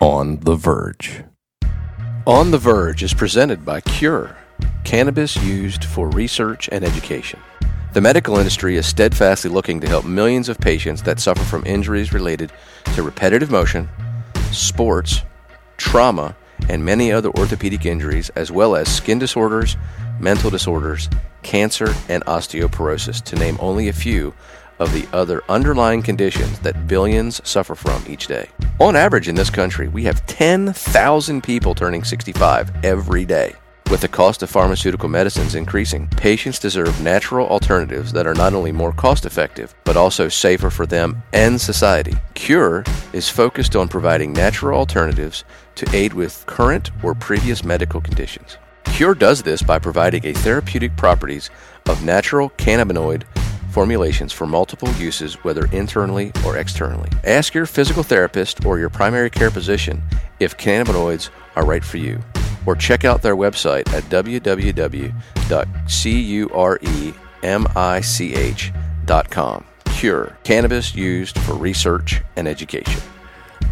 On the Verge. On the Verge is presented by Cure, cannabis used for research and education. The medical industry is steadfastly looking to help millions of patients that suffer from injuries related to repetitive motion, sports, trauma, and many other orthopedic injuries, as well as skin disorders, mental disorders, cancer, and osteoporosis, to name only a few of the other underlying conditions that billions suffer from each day. On average in this country, we have 10,000 people turning 65 every day. With the cost of pharmaceutical medicines increasing, patients deserve natural alternatives that are not only more cost effective, but also safer for them and society. Cure is focused on providing natural alternatives to aid with current or previous medical conditions. Cure does this by providing a therapeutic properties of natural cannabinoid formulations for multiple uses, whether internally or externally. Ask your physical therapist or your primary care physician if cannabinoids are right for you, or check out their website at www.curemich.com. Cure, cannabis used for research and education.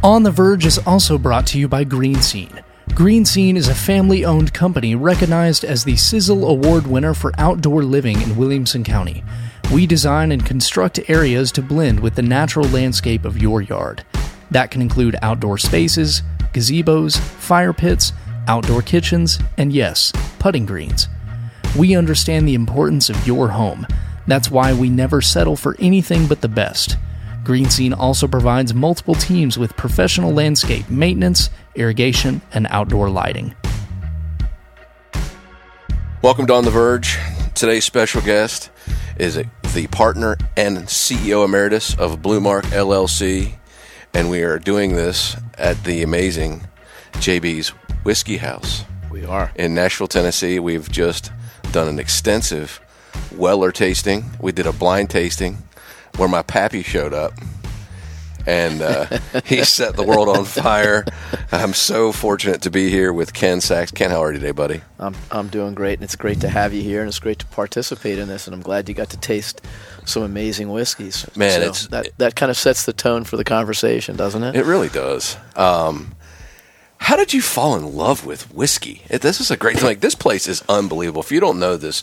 On the Verge is also brought to you by Green Scene. Green Scene is a family owned company recognized as the Sizzle Award winner for outdoor living in Williamson County. We design and construct areas to blend with the natural landscape of your yard. That can include outdoor spaces, gazebos, fire pits, outdoor kitchens, and yes, putting greens. We understand the importance of your home. That's why we never settle for anything but the best. Green Scene also provides multiple teams with professional landscape maintenance, irrigation, and outdoor lighting. Welcome to On the Verge. Today's special guest is the partner and CEO emeritus of Bluemark LLC, and we are doing this at the amazing JB's Whiskey House. We are. In Nashville, Tennessee. We've just done an extensive Weller tasting. We did a blind tasting where my pappy showed up and uh, he set the world on fire. I'm so fortunate to be here with Ken Sacks. Ken, how are you today, buddy? I'm I'm doing great, and it's great to have you here, and it's great to participate in this. And I'm glad you got to taste some amazing whiskeys. Man, so it's that that kind of sets the tone for the conversation, doesn't it? It really does. Um, how did you fall in love with whiskey? This is a great thing. Like this place is unbelievable. If you don't know this,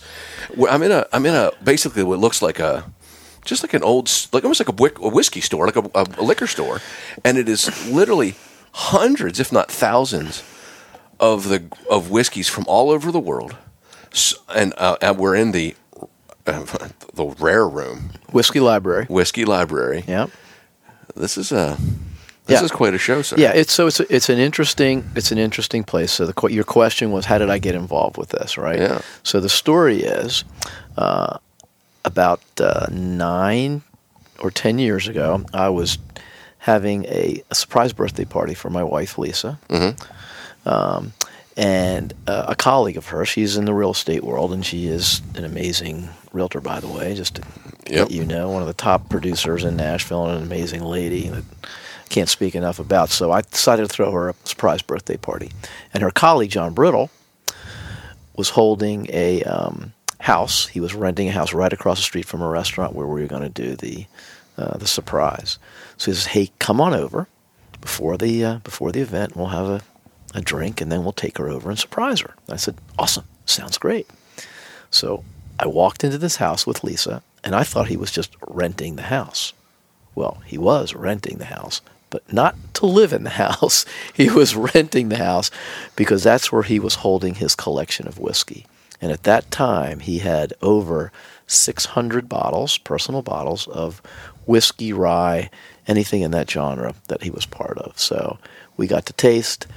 I'm in a I'm in a basically what looks like a just like an old, like almost like a, a whiskey store, like a, a, liquor store, and it is literally hundreds, if not thousands, of the of whiskeys from all over the world, and, uh, and we're in the uh, the rare room, whiskey library, whiskey library. Yep. This is a this yeah. is quite a show, sir. Yeah, it's so it's it's an interesting it's an interesting place. So the your question was, how did I get involved with this? Right. Yeah. So the story is, uh, about uh, nine or ten years ago, I was having a, a, surprise birthday party for my wife Lisa, mm-hmm. um, and uh, a colleague of hers. She's in the real estate world, and she is an amazing realtor, by the way. Just to yep. let you know, one of the top producers in Nashville, and an amazing lady that I can't speak enough about. So I decided to throw her a surprise birthday party, and her colleague John Brittle was holding a um, house. He was renting a house right across the street from a restaurant where we were going to do the uh, the surprise. So he says, "Hey, come on over before the uh, before the event. We'll have a, a drink, and then we'll take her over and surprise her." I said, "Awesome, sounds great." So I walked into this house with Lisa, and I thought he was just renting the house. Well, he was renting the house, but not to live in the house. He was renting the house because that's where he was holding his collection of whiskey. And at that time, he had over 600 bottles, personal bottles of whiskey, rye, anything in that genre that he was part of. So we got to taste.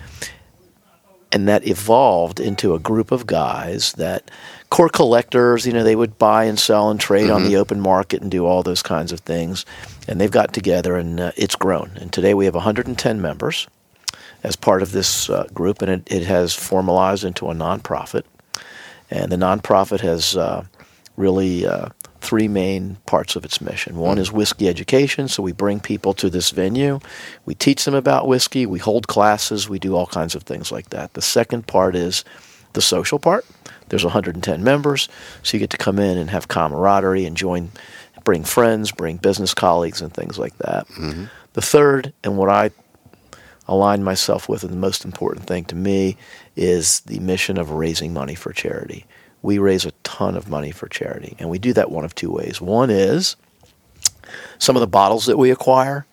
And that evolved into a group of guys that core collectors, you know, they would buy and sell and trade mm-hmm. on the mm-hmm. open market and do all those kinds of things. And they've got together and uh, it's grown. And today we have 110 members as part of this uh, group, and it, it has formalized into a nonprofit. And the nonprofit has uh, really uh, three main parts of its mission. One is whiskey education, so we bring people to this venue, we teach them about whiskey, we hold classes, we do all kinds of things like that. The second part is the social part. There's 110 members, so you get to come in and have camaraderie and join, bring friends, bring business colleagues, and things like that. The third, and what I align myself with, and the most important thing to me, is the mission of raising money for charity. We raise a ton of money for charity, and we do that one of two ways. One is some of the bottles that we acquire,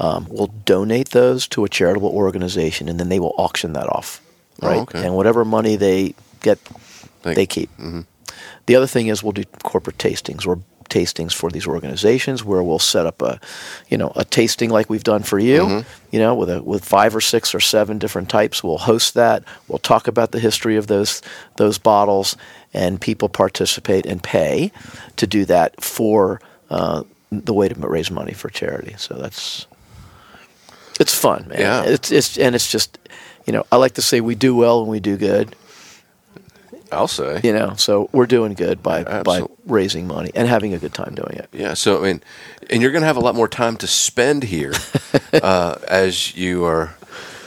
um, we'll donate those to a charitable organization, and then they will auction that off, Oh, right? okay. And whatever money they get, They- they keep. The other thing is we'll do corporate tastings or tastings for these organizations where we'll set up a, you know, a tasting like we've done for you, you know, with a with five or six or seven different types. We'll host that. We'll talk about the history of those those bottles, and people participate and pay to do that for uh, the way to raise money for charity. So that's it's fun, man. Yeah. It's it's and it's just, you know, I like to say we do well when we do good I'll say. you know so we're doing good by by raising money and having a good time doing it Yeah. So I mean, and you're going to have a lot more time to spend here uh, as you are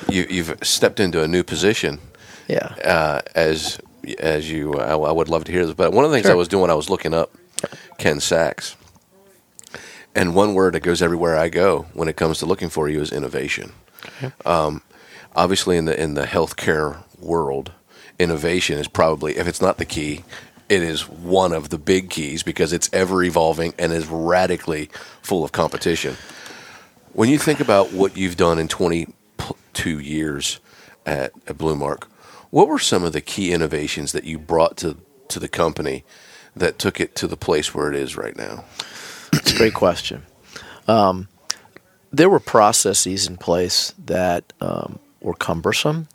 you, you've stepped into a new position. yeah uh, as as you. I, I would love to hear this, but one of the things I was doing, when I was looking up Ken Sacks, and one word that goes everywhere I go when it comes to looking for you is innovation. Um, obviously, in the in the healthcare world, innovation is probably, if it's not the key, it is one of the big keys because it's ever evolving and is radically full of competition. When you think about what you've done in 22 years at, at Bluemark, what were some of the key innovations that you brought to, to the company that took it to the place where it is right now? it's a great question um, there were processes in place that um, were cumbersome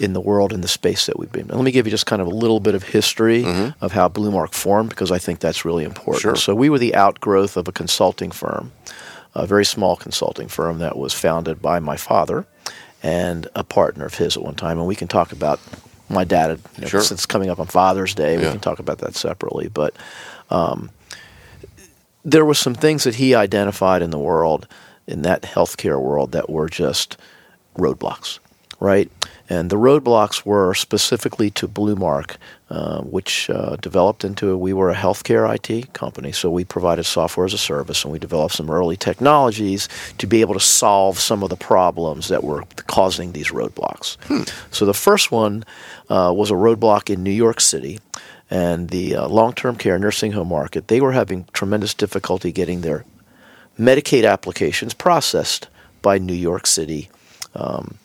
in the world in the space that we've been in. let me give you just kind of a little bit of history of how Bluemark formed because i think that's really important Sure. so we were the outgrowth of a consulting firm a very small consulting firm that was founded by my father and a partner of his at one time. And we can talk about my dad. You know, Sure. Since it's coming up on Father's Day, we Yeah. can talk about that separately. But um, there were some things that he identified in the world, in that healthcare world, that were just roadblocks, right? And the roadblocks were specifically to Bluemark, uh, which uh, developed into we were a healthcare IT company, so we provided software as a service, and we developed some early technologies to be able to solve some of the problems that were causing these roadblocks. So the first one uh, was a roadblock in New York City, and the uh, long-term care nursing home market. They were having tremendous difficulty getting their Medicaid applications processed by New York City um,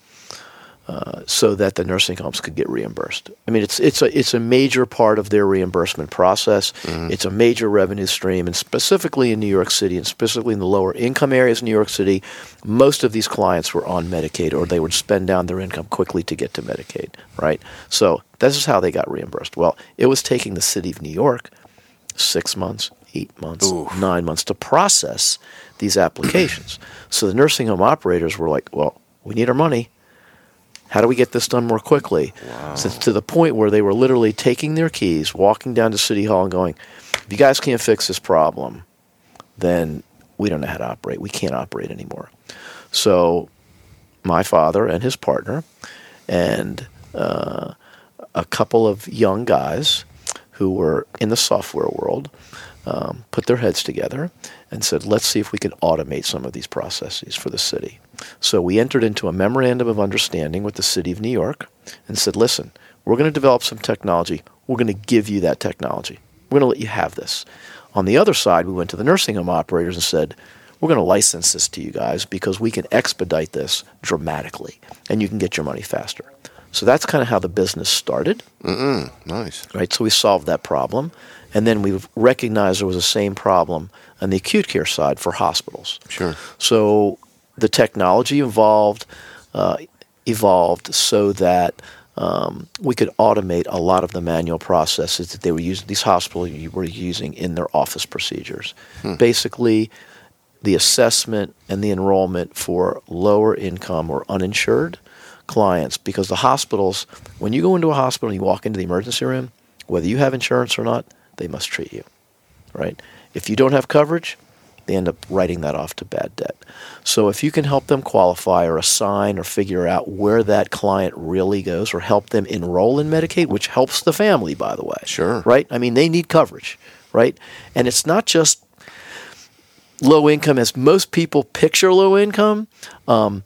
uh, so that the nursing homes could get reimbursed. I mean, it's it's a it's a major part of their reimbursement process. It's a major revenue stream, and specifically in New York City, and specifically in the lower income areas in New York City, most of these clients were on Medicaid, or they would spend down their income quickly to get to Medicaid. Right. So this is how they got reimbursed. Well, it was taking the city of New York six months, eight months, Oof. nine months to process these applications. so the nursing home operators were like, well, we need our money. How do we get this done more quickly? So to the point where they were literally taking their keys, walking down to City Hall and going, if you guys can't fix this problem, then we don't know how to operate. We can't operate anymore. So my father and his partner and uh, a couple of young guys who were in the software world um, put their heads together and said, let's see if we can automate some of these processes for the city. So we entered into a memorandum of understanding with the city of New York and said, listen, we're going to develop some technology. We're going to give you that technology. We're going to let you have this. On the other side, we went to the nursing home operators and said, we're going to license this to you guys because we can expedite this dramatically and you can get your money faster. So that's kind of how the business started Mm-mm, nice. right? So we solved that problem, and then we recognized there was the same problem on the acute care side for hospitals. Sure. So the technology evolved, uh, evolved so that um, we could automate a lot of the manual processes that they were using. These hospitals were using in their office procedures. Basically, the assessment and the enrollment for lower income or uninsured clients because the hospitals, when you go into a hospital and you walk into the emergency room, whether you have insurance or not, they must treat you, right? If you don't have coverage, they end up writing that off to bad debt. So if you can help them qualify or assign or figure out where that client really goes or help them enroll in Medicaid, which helps the family, by the way. Sure. Right? I mean, they need coverage, right? And it's not just low income as most people picture low income. Um,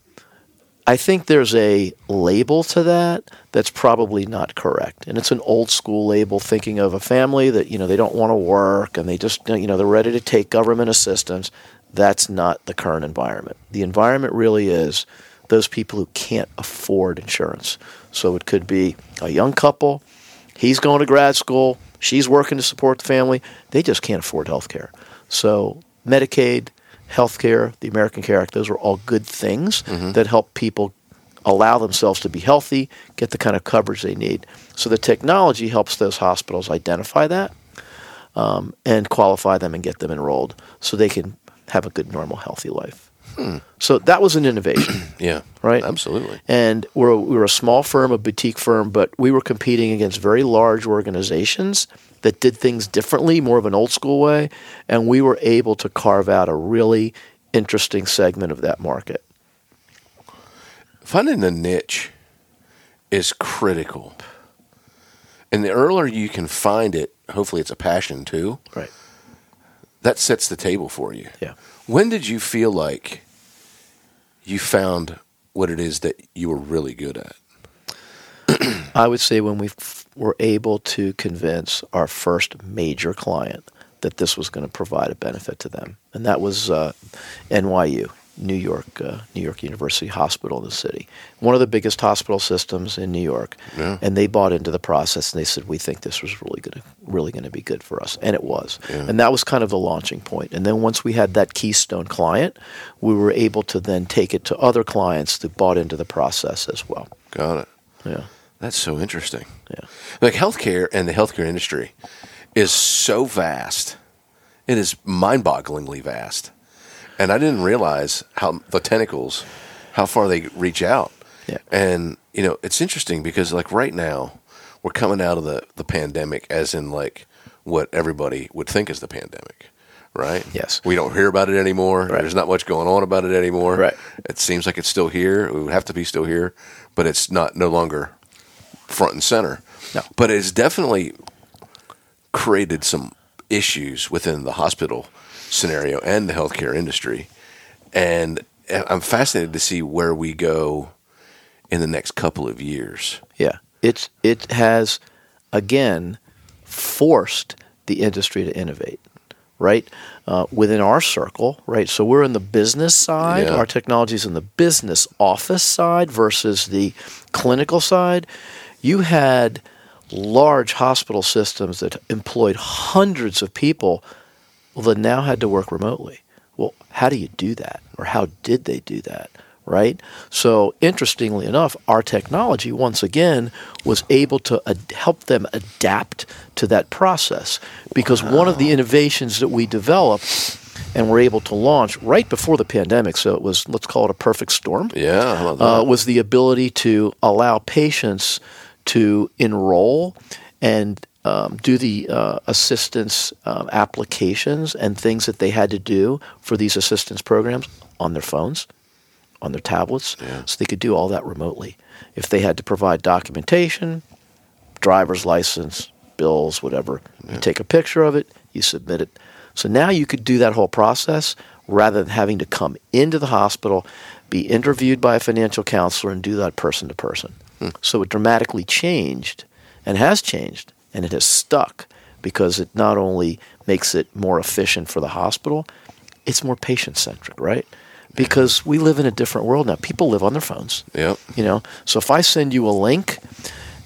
I think there's a label to that that's probably not correct, and it's an old school label, thinking of a family that you know they don't want to work and they just you know they're ready to take government assistance. That's not the current environment. The environment really is those people who can't afford insurance. So it could be a young couple, he's going to grad school, she's working to support the family, they just can't afford health care. So Medicaid, healthcare, the American Care Act, those are all good things that help people allow themselves to be healthy, get the kind of coverage they need. So the technology helps those hospitals identify that um, and qualify them and get them enrolled so they can have a good, normal, healthy life. So that was an innovation. Yeah. Right. Absolutely. And we're, we were a small firm, a boutique firm, but we were competing against very large organizations that did things differently, more of an old school way. And we were able to carve out a really interesting segment of that market. Finding the niche is critical. And the earlier you can find it, hopefully it's a passion too, Right. that sets the table for you. Yeah. When did you feel like you found what it is that you were really good at? I would say when we were able to convince our first major client that this was going to provide a benefit to them, and that was uh, NYU, New York, uh, New York University Hospital in the city, one of the biggest hospital systems in New York, Yeah. and they bought into the process and they said we think this was really going to really going to be good for us, and it was, Yeah. and that was kind of the launching point. And then once we had that keystone client, we were able to then take it to other clients that bought into the process as well. Got it. Yeah, That's so interesting. yeah. Like healthcare and the healthcare industry is so vast. It is mind-bogglingly vast. And I didn't realize how the tentacles, how far they reach out. Yeah. And you know, it's interesting because like right now, we're coming out of the the pandemic as in like what everybody would think is the pandemic. Right? Yes. We don't hear about it anymore. Right. There's not much going on about it anymore. Right. It seems like it's still here. It would have to be still here, but it's not no longer front and center. No. But it's definitely created some issues within the hospital scenario and the healthcare industry. And I'm fascinated to see where we go in the next couple of years. Yeah, it's it has again forced the industry to innovate, right? Uh, within our circle, right? So we're in the business side. Yeah. Our technology is in the business office side versus the clinical side. You had large hospital systems that employed hundreds of people well, that now had to work remotely. Well, how do you do that? Or how did they do that? Right? So, interestingly enough, our technology, once again, was able to ad- help them adapt to that process. Because one of the innovations that we developed and were able to launch right before the pandemic, so it was, let's call it a perfect storm Yeah, how about that? uh, was the ability to allow patients to enroll and um, do the uh, assistance um, applications and things that they had to do for these assistance programs on their phones, on their tablets, Yeah. so they could do all that remotely. If they had to provide documentation, driver's license, bills, whatever, you take a picture of it, you submit it. So now you could do that whole process rather than having to come into the hospital, be interviewed by a financial counselor, and do that person to person. So it dramatically changed and has changed, and it has stuck because it not only makes it more efficient for the hospital, it's more patient centric, right? Because we live in a different world now. People live on their phones. Yep. You know, so if I send you a link,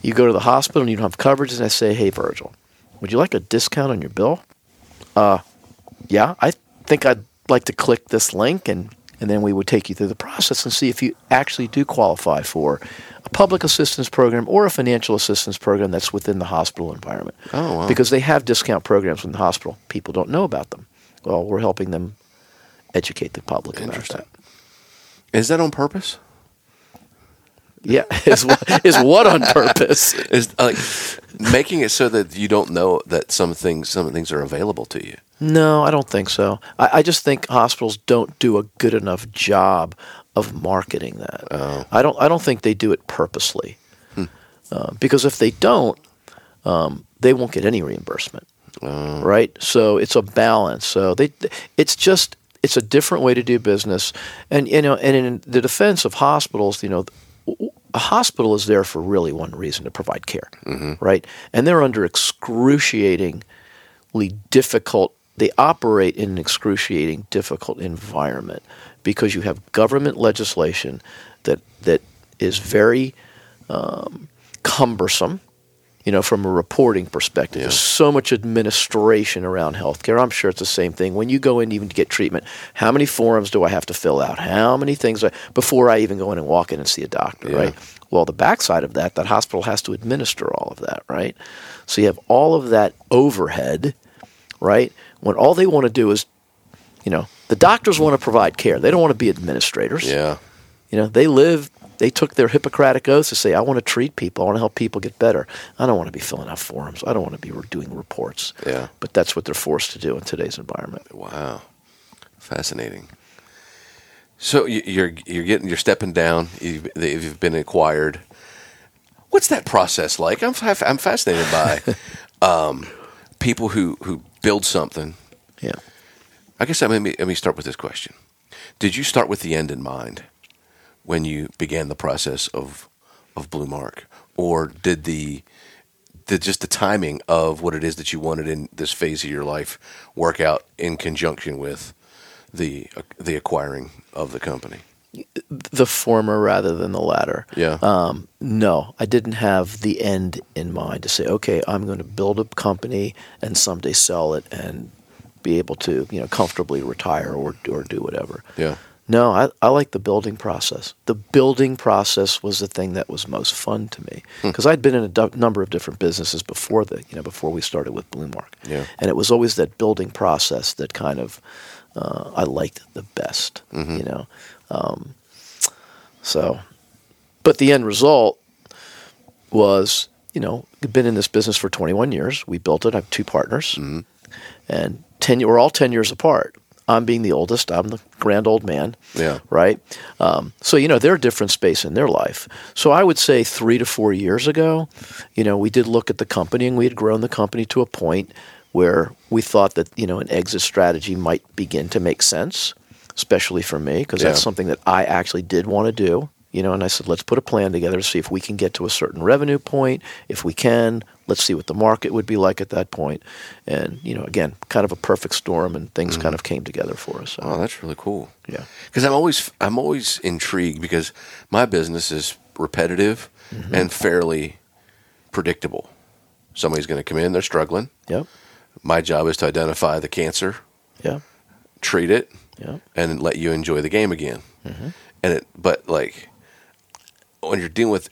you go to the hospital and you don't have coverage, and I say, "Hey, Virgil, would you like a discount on your bill?" Uh, yeah, I think I'd like to click this link, and and then we would take you through the process and see if you actually do qualify for a public assistance program or a financial assistance program that's within the hospital environment. Oh, wow. Because they have discount programs in the hospital. People don't know about them. Well, we're helping them educate the public about that. Is that on purpose? Yeah, is what, is what on purpose? Is like making it so that you don't know that some things some things are available to you. No, I don't think so. I, I just think hospitals don't do a good enough job of marketing that. Oh. I don't. I don't think they do it purposely. Uh, because if they don't, um, they won't get any reimbursement. Right. So it's a balance. So they, it's just it's a different way to do business, and you know, and in the defense of hospitals, you know, a hospital is there for really one reason to provide care, right? And they're under excruciatingly difficult. They operate in an excruciating, difficult environment because you have government legislation that that is very um, cumbersome. You know, from a reporting perspective, there's so much administration around healthcare. I'm sure it's the same thing. When you go in even to get treatment, how many forms do I have to fill out? How many things I, before I even go in and walk in and see a doctor, Yeah. right? Well, the backside of that, that hospital has to administer all of that, right? So you have all of that overhead, right? When all they want to do is, you know, the doctors want to provide care. They don't want to be administrators. Yeah. You know, they live, they took their Hippocratic oath to say, I want to treat people. I want to help people get better. I don't want to be filling out forms. I don't want to be doing reports. Yeah. But that's what they're forced to do in today's environment. Wow, fascinating. So you- you're you're getting you're stepping down. You've, you've been acquired. What's that process like? I'm I'm fascinated by um, people who who build something. Yeah. I guess let me let me start with this question: Did you start with the end in mind when you began the process of of Bluemark, or did the the just the timing of what it is that you wanted in this phase of your life work out in conjunction with the the acquiring of the company? The former rather than the latter. Yeah. Um, no, I didn't have the end in mind to say, okay, I'm going to build a company and someday sell it and be able to, you know, comfortably retire or or do whatever. Yeah. No, I, I like the building process. The building process was the thing that was most fun to me Hmm. because I'd been in a du- number of different businesses before the, you know, before we started with Bluemark. Yeah. And it was always that building process that kind of uh, I liked the best, Mm-hmm. you know. Um, so, but the end result was, you know, we've been in this business for 21 years. We built it. I have two partners, Mm-hmm. and ten. We're all 10 years apart. I'm being the oldest. I'm the grand old man. Yeah. Right. Um, so you know they're a different space in their life. So I would say three to four years ago, you know, we did look at the company and we had grown the company to a point where we thought that you know an exit strategy might begin to make sense, especially for me because that's something that I actually did want to do. You know, and I said, let's put a plan together to see if we can get to a certain revenue point. If we can, let's see what the market would be like at that point. And you know, again, kind of a perfect storm, and things kind of came together for us. So, Oh, that's really cool. yeah. because I'm always I'm always intrigued because my business is repetitive Mm-hmm. and fairly predictable. Somebody's going to come in, they're struggling. Yep. My job is to identify the cancer, Yeah. treat it, Yeah. and let you enjoy the game again. Mm-hmm. And it, but like when you're dealing with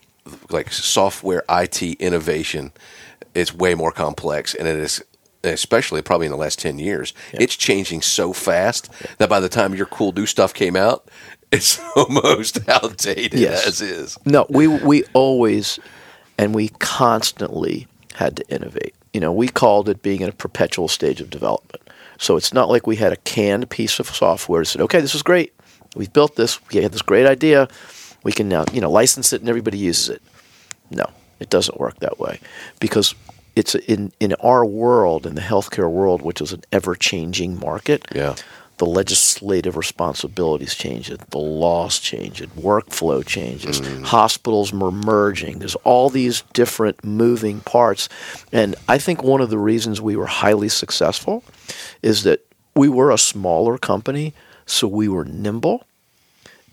like software IT innovation, it's way more complex, and it is especially probably in the last ten years, it's changing so fast that by the time your cool new stuff came out, it's almost outdated Yes. as is. No, we we always and we constantly had to innovate. You know, we called it being in a perpetual stage of development. So it's not like we had a canned piece of software and said, "Okay, this is great. We've built this. We had this great idea. We can now, you know, license it and everybody uses it." No, it doesn't work that way because it's in in our world, in the healthcare world, which is an ever-changing market Yeah. The legislative responsibilities change it, the laws change it, workflow changes, mm. hospitals are merging. There's all these different moving parts. And I think one of the reasons we were highly successful is that we were a smaller company, so we were nimble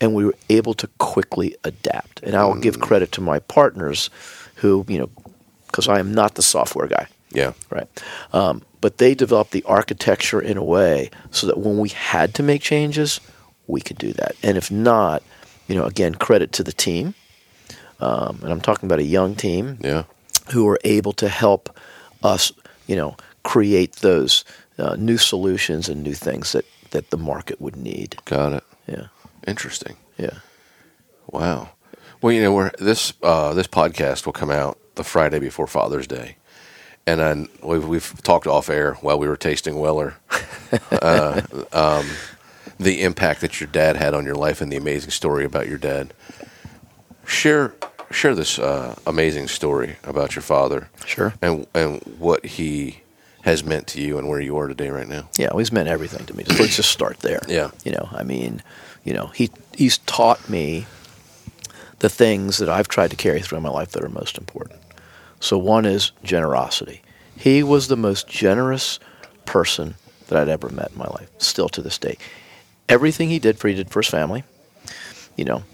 and we were able to quickly adapt. And I will give mm. credit to my partners who, you know, because I am not the software guy Yeah. right? Um, but they developed the architecture in a way so that when we had to make changes, we could do that. And if not, you know, again, credit to the team. Um, and I'm talking about a young team Yeah. who were able to help us, you know, create those uh, new solutions and new things that, that the market would need. Got it. Yeah, Interesting. yeah. Wow. Well, you know, we're, this uh, this podcast will come out the Friday before Father's Day, and then we've, we've talked off air while we were tasting Weller, uh, um, the impact that your dad had on your life and the amazing story about your dad. Share share this uh, amazing story about your father, Sure. and and what he has meant to you and where you are today right now. Yeah, well, he's meant everything to me. Just, let's just start there. Yeah. You know, I mean, you know, he he's taught me the things that I've tried to carry through in my life that are most important. So one is generosity. He was the most generous person that I'd ever met in my life, still to this day. Everything he did for he did for his family. You know,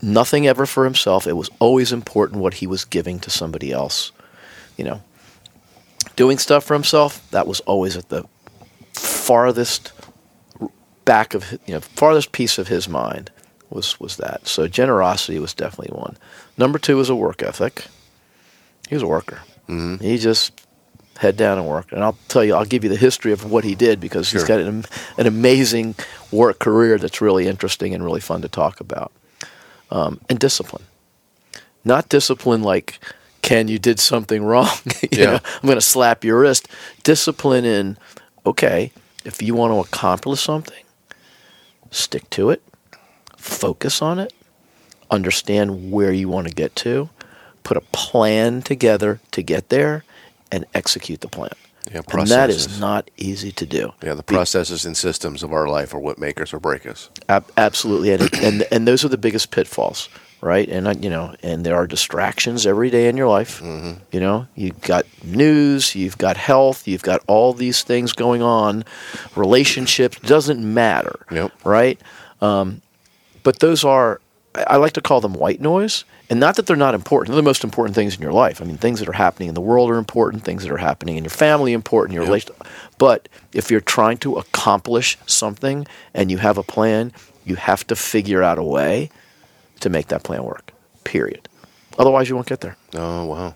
nothing ever for himself. It was always important what he was giving to somebody else. You know, doing stuff for himself, that was always at the farthest back of you know farthest piece of his mind was was that. So generosity was definitely one. Number two was a work ethic. He was a worker. Mm-hmm. He just head down and worked. And I'll tell you, I'll give you the history of what he did because he's Sure. got an, an amazing work career that's really interesting and really fun to talk about. Um, and discipline, not discipline like Ken, you did something wrong. Yeah. know, I'm going to slap your wrist. Discipline in, okay, if you want to accomplish something, stick to it, focus on it, understand where you want to get to, put a plan together to get there, and execute the plan. Yeah, and that is not easy to do. Yeah, the processes and systems of our life are what make us or break us. Ab- absolutely, and, and and those are the biggest pitfalls, right? And you know, and there are distractions every day in your life. Mm-hmm. You know, you've got news, you've got health, you've got all these things going on, relationships doesn't matter, Yep. right? Um, but those are, I I like to call them white noise. And not that they're not important; they're the most important things in your life. I mean, things that are happening in the world are important. Things that are happening in your family important. Your Yep. relation. But if you're trying to accomplish something and you have a plan, you have to figure out a way to make that plan work. Period. Otherwise, you won't get there. Oh wow!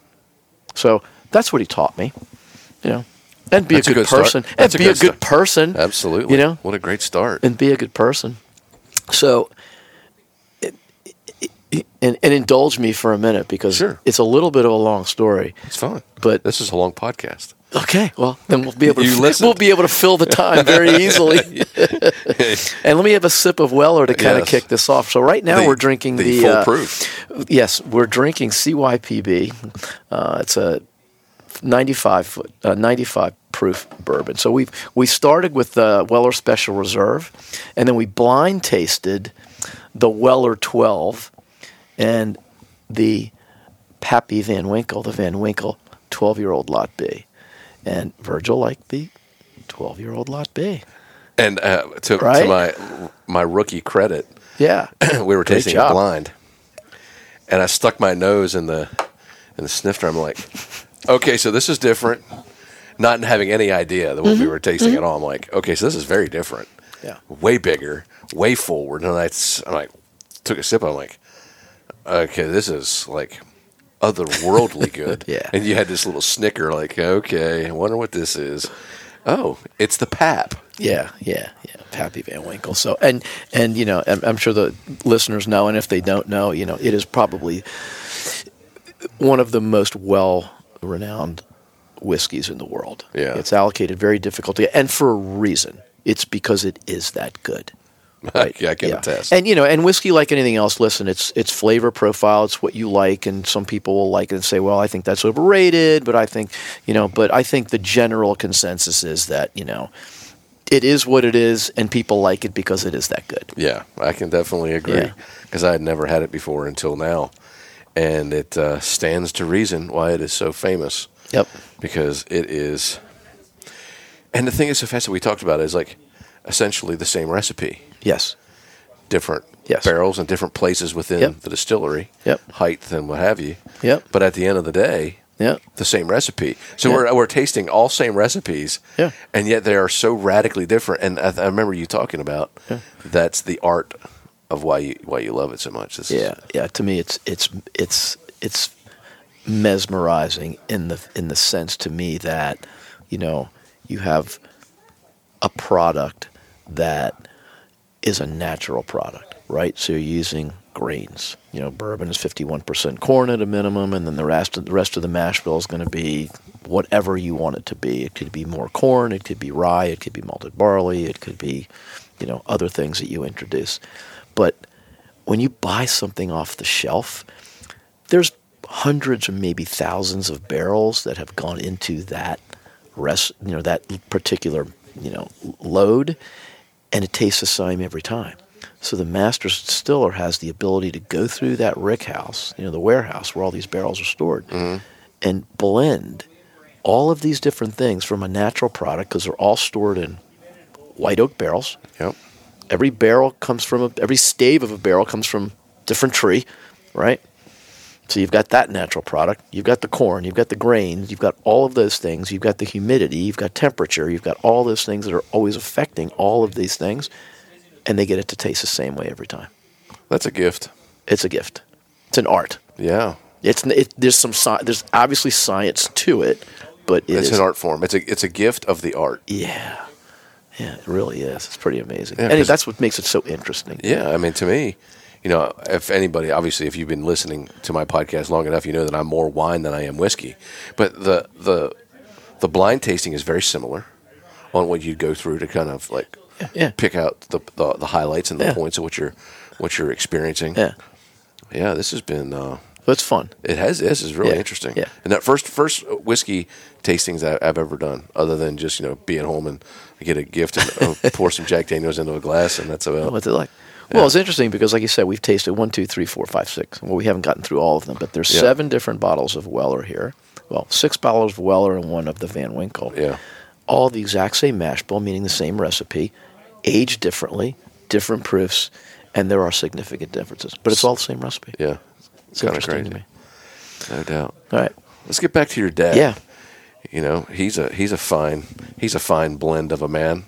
So that's what he taught me. You know, and be That's a a good, good person. And a be good a good start. person. Absolutely. You know, what a great start. and be a good person. So, and, and indulge me for a minute because Sure. it's a little bit of a long story. It's fine, But- this is a long podcast. Okay, well then we'll be able to we'll be able to fill the time very easily. and let me have a sip of Weller to kind of kick this off. So right now The- we're drinking the the, uh, yes, we're drinking CYPB. Uh, it's a 95 foot, uh, 95 proof bourbon. So we we started with the Weller Special Reserve, and then we blind tasted the Weller 12 and the Pappy Van Winkle, the Van Winkle 12 year old Lot B. And Virgil liked the 12 year old Lot B. And uh, to, Right? to my my rookie credit, Yeah. we were Great tasting job. it blind, and I stuck my nose in the in the snifter. I'm like, okay, so this is different. Not having any idea that what Mm-hmm. we were tasting at all. I'm like, okay, so this is very different. Yeah. way bigger, way forward. And I, I'm like, took a sip. I'm like, okay, this is like otherworldly good. Yeah. And you had this little snicker, like, okay, I wonder what this is. Oh, it's the pap. Yeah, yeah, yeah. Pappy Van Winkle. So, and and you know, I'm, I'm sure the listeners know, and if they don't know, you know, it is probably one of the most well-renowned whiskeys in the world. Yeah. it's allocated very difficult to get, and for a reason. It's because it is that good. I, I can attest. And you know, and whiskey, like anything else, listen, it's it's flavor profile. It's what you like, and some people will like it and say, "Well, I think that's overrated," but I think, you know, but I think the general consensus is that you know, it is what it is, and people like it because it is that good. Yeah, I can definitely agree Yeah. because I had never had it before until now, and it uh, stands to reason why it is so famous Yep. because it is. And the thing is so fast that we talked about it, is like essentially the same recipe, Yes. different Yes. barrels and different places within Yep. the distillery, Yep. height and what have you. Yep. But at the end of the day, Yep. the same recipe. So Yeah. we're we're tasting all same recipes, Yeah. and yet they are so radically different. And I, I remember you talking about that's the art of why you why you love it so much. This is- Yeah, yeah. To me, it's it's it's it's mesmerizing in the in the sense to me that you know you have a product that is a natural product, right? So you're using grains. You know, bourbon is 51% corn at a minimum, and then the rest of the rest of the mash bill is going to be whatever you want it to be. It could be more corn, it could be rye, it could be malted barley, it could be, you know, other things that you introduce. But when you buy something off the shelf, there's hundreds or maybe thousands of barrels that have gone into that rest, you know, that particular, you know, load, and it tastes the same every time. So the master distiller has the ability to go through that rick house, you know, the warehouse where all these barrels are stored, mm-hmm. and blend all of these different things from a natural product because they're all stored in white oak barrels. Yep. Every barrel comes from a, every stave of a barrel comes from different tree, right? So you've got that natural product. You've got the corn. You've got the grains. You've got all of those things. You've got the humidity. You've got temperature. You've got all those things that are always affecting all of these things, and they get it to taste the same way every time. That's a gift. It's a gift. It's an art. Yeah. It's it, there's some sci- there's obviously science to it, but it It's is- an art form. It's a it's a gift of the art. Yeah, yeah, it really is. It's pretty amazing, Yeah, and that's what makes it so interesting. Yeah, I mean, to me, you know, if anybody, obviously, if you've been listening to my podcast long enough, you know that I'm more wine than I am whiskey. But the the the blind tasting is very similar on what you go through to kind of like Yeah. pick out the, the the highlights and the Yeah. points of what you're what you're experiencing. Yeah, Yeah, this has been. Uh, it's fun. it has. This is really Yeah, interesting. yeah. And that first first whiskey tastings I've ever done, other than just you know being at home and get a gift and uh, pour some Jack Daniels into a glass, and that's about. What's it like? Well, it's interesting because, like you said, we've tasted one, two, three, four, five, six. Well, we haven't gotten through all of them, but there's Yeah. seven different bottles of Weller here. Well, six bottles of Weller and one of the Van Winkle. Yeah. All the exact same mash bill, meaning the same recipe, aged differently, different proofs, and there are significant differences. But it's all the same recipe. Yeah. It's Kinda interesting to crazy. me. No doubt. All right. Let's get back to your dad. Yeah. You know, he's a he's a fine he's a fine blend of a man.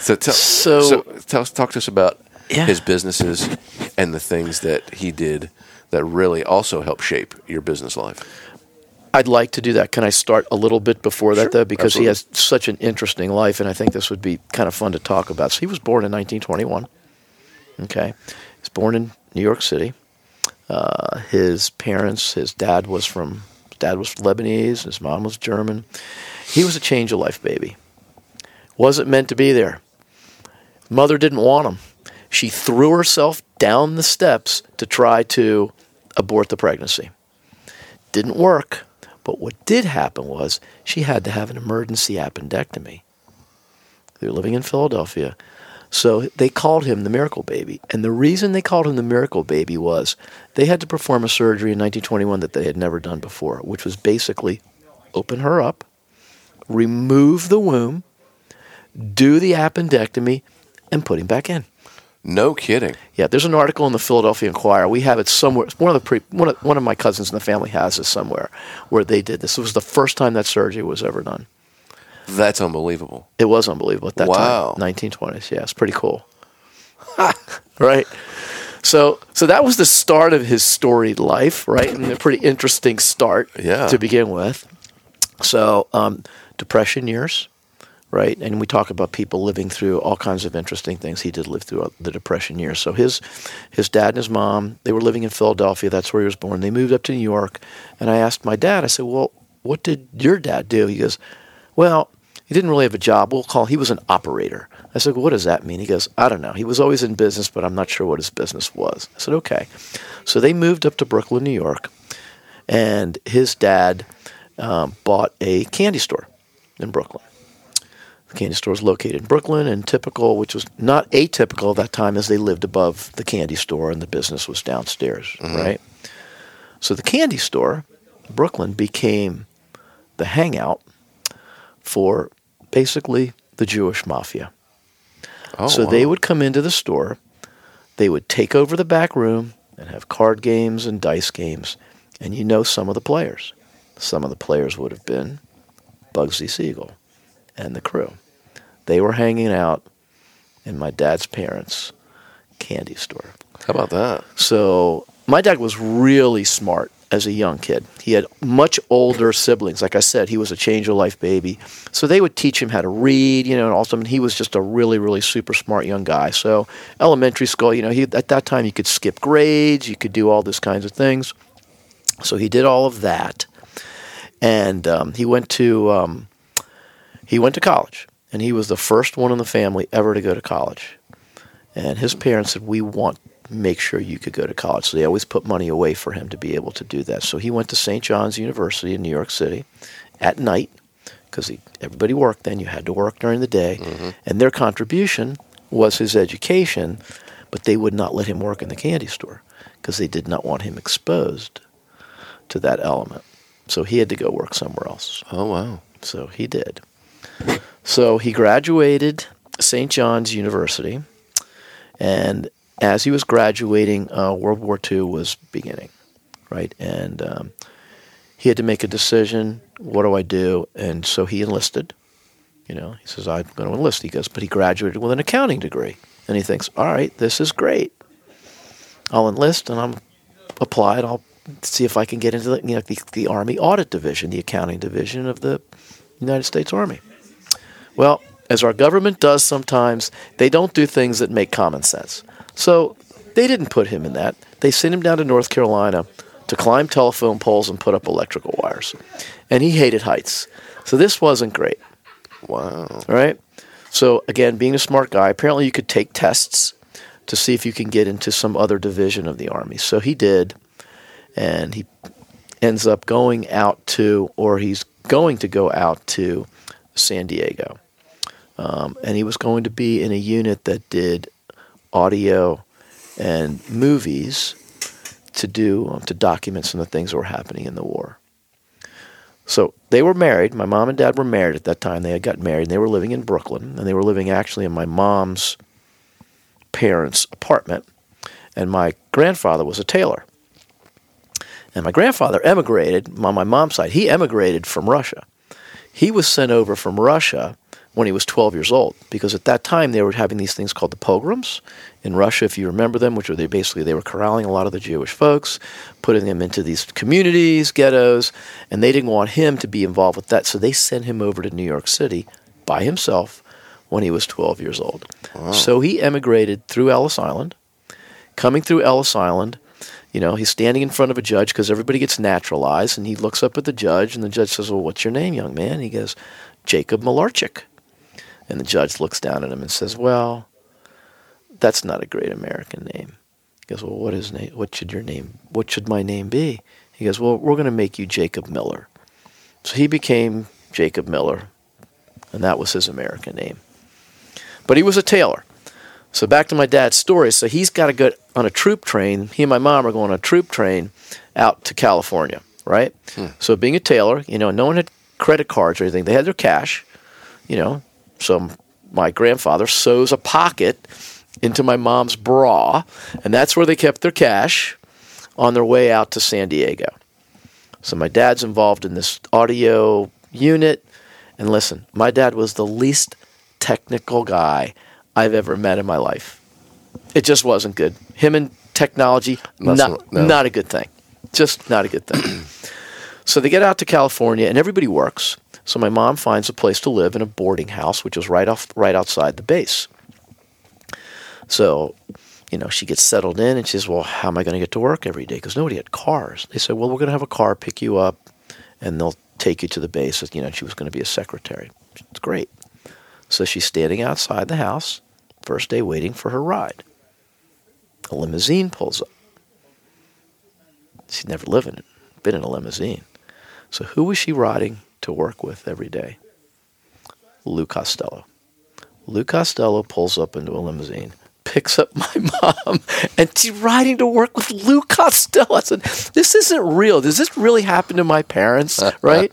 So tell So- tell talk to us about Yeah. his businesses and the things that he did that really also helped shape your business life. I'd like to do that. Can I start a little bit before that, Sure, though? Because he has such an interesting life, and I think this would be kind of fun to talk about. So he was born in 1921. Okay. He was born in New York City. Uh, his parents, his dad was from, his dad was Lebanese, his mom was German. He was a change of life baby. Wasn't meant to be there. Mother didn't want him. She threw herself down the steps to try to abort the pregnancy didn't work. But what did happen was she had to have an emergency appendectomy. They were living in Philadelphia. So they called him the miracle baby. And the reason they called him the miracle baby was they had to perform a surgery in 1921 that they had never done before, which was basically open her up, remove the womb, do the appendectomy, and put him back in. No kidding. Yeah, there's an article in the Philadelphia Inquirer. We have it somewhere. One of the pre, one of, one of my cousins in the family has this somewhere where they did this. It was the first time that surgery was ever done. That's unbelievable. It was unbelievable at that Wow. time. 1920s. Yeah, it's pretty cool. right. So so that was the start of his storied life, right? And a pretty interesting start Yeah. to begin with. So um, depression years, right? And we talk about people living through all kinds of interesting things. He did live through the depression years. So his his dad and his mom, they were living in Philadelphia. That's where he was born. They moved up to New York, and I asked my dad. I said, "Well, what did your dad do?" He goes, "Well." He didn't really have a job. We'll call. He was an operator. I said, well, "What does that mean?" He goes, "I don't know. He was always in business, but I'm not sure what his business was." I said, "Okay." So they moved up to Brooklyn, New York, and his dad um, bought a candy store in Brooklyn. The candy store was located in Brooklyn, and typical, which was not atypical at that time, as they lived above the candy store and the business was downstairs, mm-hmm. right? So the candy store, Brooklyn, became the hangout for basically the Jewish mafia. Oh, so wow. they would come into the store, they would take over the back room and have card games and dice games, and you know some of the players. Some of the players would have been Bugsy Siegel and the crew. They were hanging out in my dad's parents' candy store. How about that? So my dad was really smart as a young kid. He had much older siblings. Like I said, he was a change of life baby. So they would teach him how to read, you know, and also and he was just a really, really super smart young guy. So elementary school, you know, he at that time you could skip grades, you could do all these kinds of things. So he did all of that, and um, he went to um, he went to college, and he was the first one in the family ever to go to college. And his parents said, "We want make sure you could go to college." So they always put money away for him to be able to do that. So he went to St. John's University in New York City at night because everybody worked then. You had to work during the day, Mm-hmm. and their contribution was his education, but they would not let him work in the candy store because they did not want him exposed to that element. So he had to go work somewhere else. Oh wow. So he did. So he graduated St. John's University, and as he was graduating, uh, World War II was beginning, right? And um, he had to make a decision. What do I do? And so he enlisted. You know, he says, I'm going to enlist. He goes, but he graduated with an accounting degree. And he thinks, all right, this is great. I'll enlist and I'm applied. I'll see if I can get into the, you know, the, the Army Audit Division, the accounting division of the United States Army. Well, as our government does sometimes, they don't do things that make common sense. So they didn't put him in that. They sent him down to North Carolina to climb telephone poles and put up electrical wires. And he hated heights. So this wasn't great. Wow. All right. So again, being a smart guy, apparently you could take tests to see if you can get into some other division of the army. So he did, and he ends up going out to, or he's going to go out to San Diego, um, and he was going to be in a unit that did audio and movies to do um, to document some of the things that were happening in the war. So they were married. My mom and dad were married at that time. They had got married. And they were living in Brooklyn, and they were living actually in my mom's parents' apartment. And my grandfather was a tailor. And my grandfather emigrated on my mom's side. He emigrated from Russia. He was sent over from Russia when he was 12 years old because at that time they were having these things called the pogroms in Russia, if you remember them, which were they basically they were corralling a lot of the Jewish folks, putting them into these communities, ghettos, and they didn't want him to be involved with that, so they sent him over to New York City by himself when he was 12 years old. So he emigrated through Ellis Island. Coming through Ellis Island, you know, he's standing in front of a judge because everybody gets naturalized, and he looks up at the judge, and the judge says, "Well, what's your name, young man?" He goes, "Jacob Malarchik." And the judge looks down at him and says, "Well, that's not a great American name." He goes, "Well, what is name? What should your name? What should my name be?" He goes, "Well, we're going to make you Jacob Miller." So he became Jacob Miller, and that was his American name. But he was a tailor. So back to my dad's story. So he's got to go on a troop train. He and my mom are going on a troop train out to California, right? Hmm. So being a tailor, you know, no one had credit cards or anything. They had their cash, you know. So my grandfather sews a pocket into my mom's bra, and that's where they kept their cash on their way out to San Diego. So my dad's involved in this audio unit. And listen, my dad was the least technical guy I've ever met in my life. It just wasn't good. Him and technology, That's not, not- no. not a good thing. Just not a good thing. so they get out to California, and everybody works. So my mom finds a place to live in a boarding house, which was right off, right outside the base. So, you know, she gets settled in, and she says, "Well, how am I going to get to work every day?" Because nobody had cars. They said, "Well, we're going to have a car pick you up, and they'll take you to the base." You know, she was going to be a secretary. It's great. So she's standing outside the house, first day waiting for her ride. A limousine pulls up. She'd never lived in it, been in a limousine. So who was she riding to work with every day? Lou Costello. Lou Costello pulls up into a limousine, picks up my mom, and she's riding to work with Lou Costello. I said, This isn't real. Does this really happen to my parents? Right?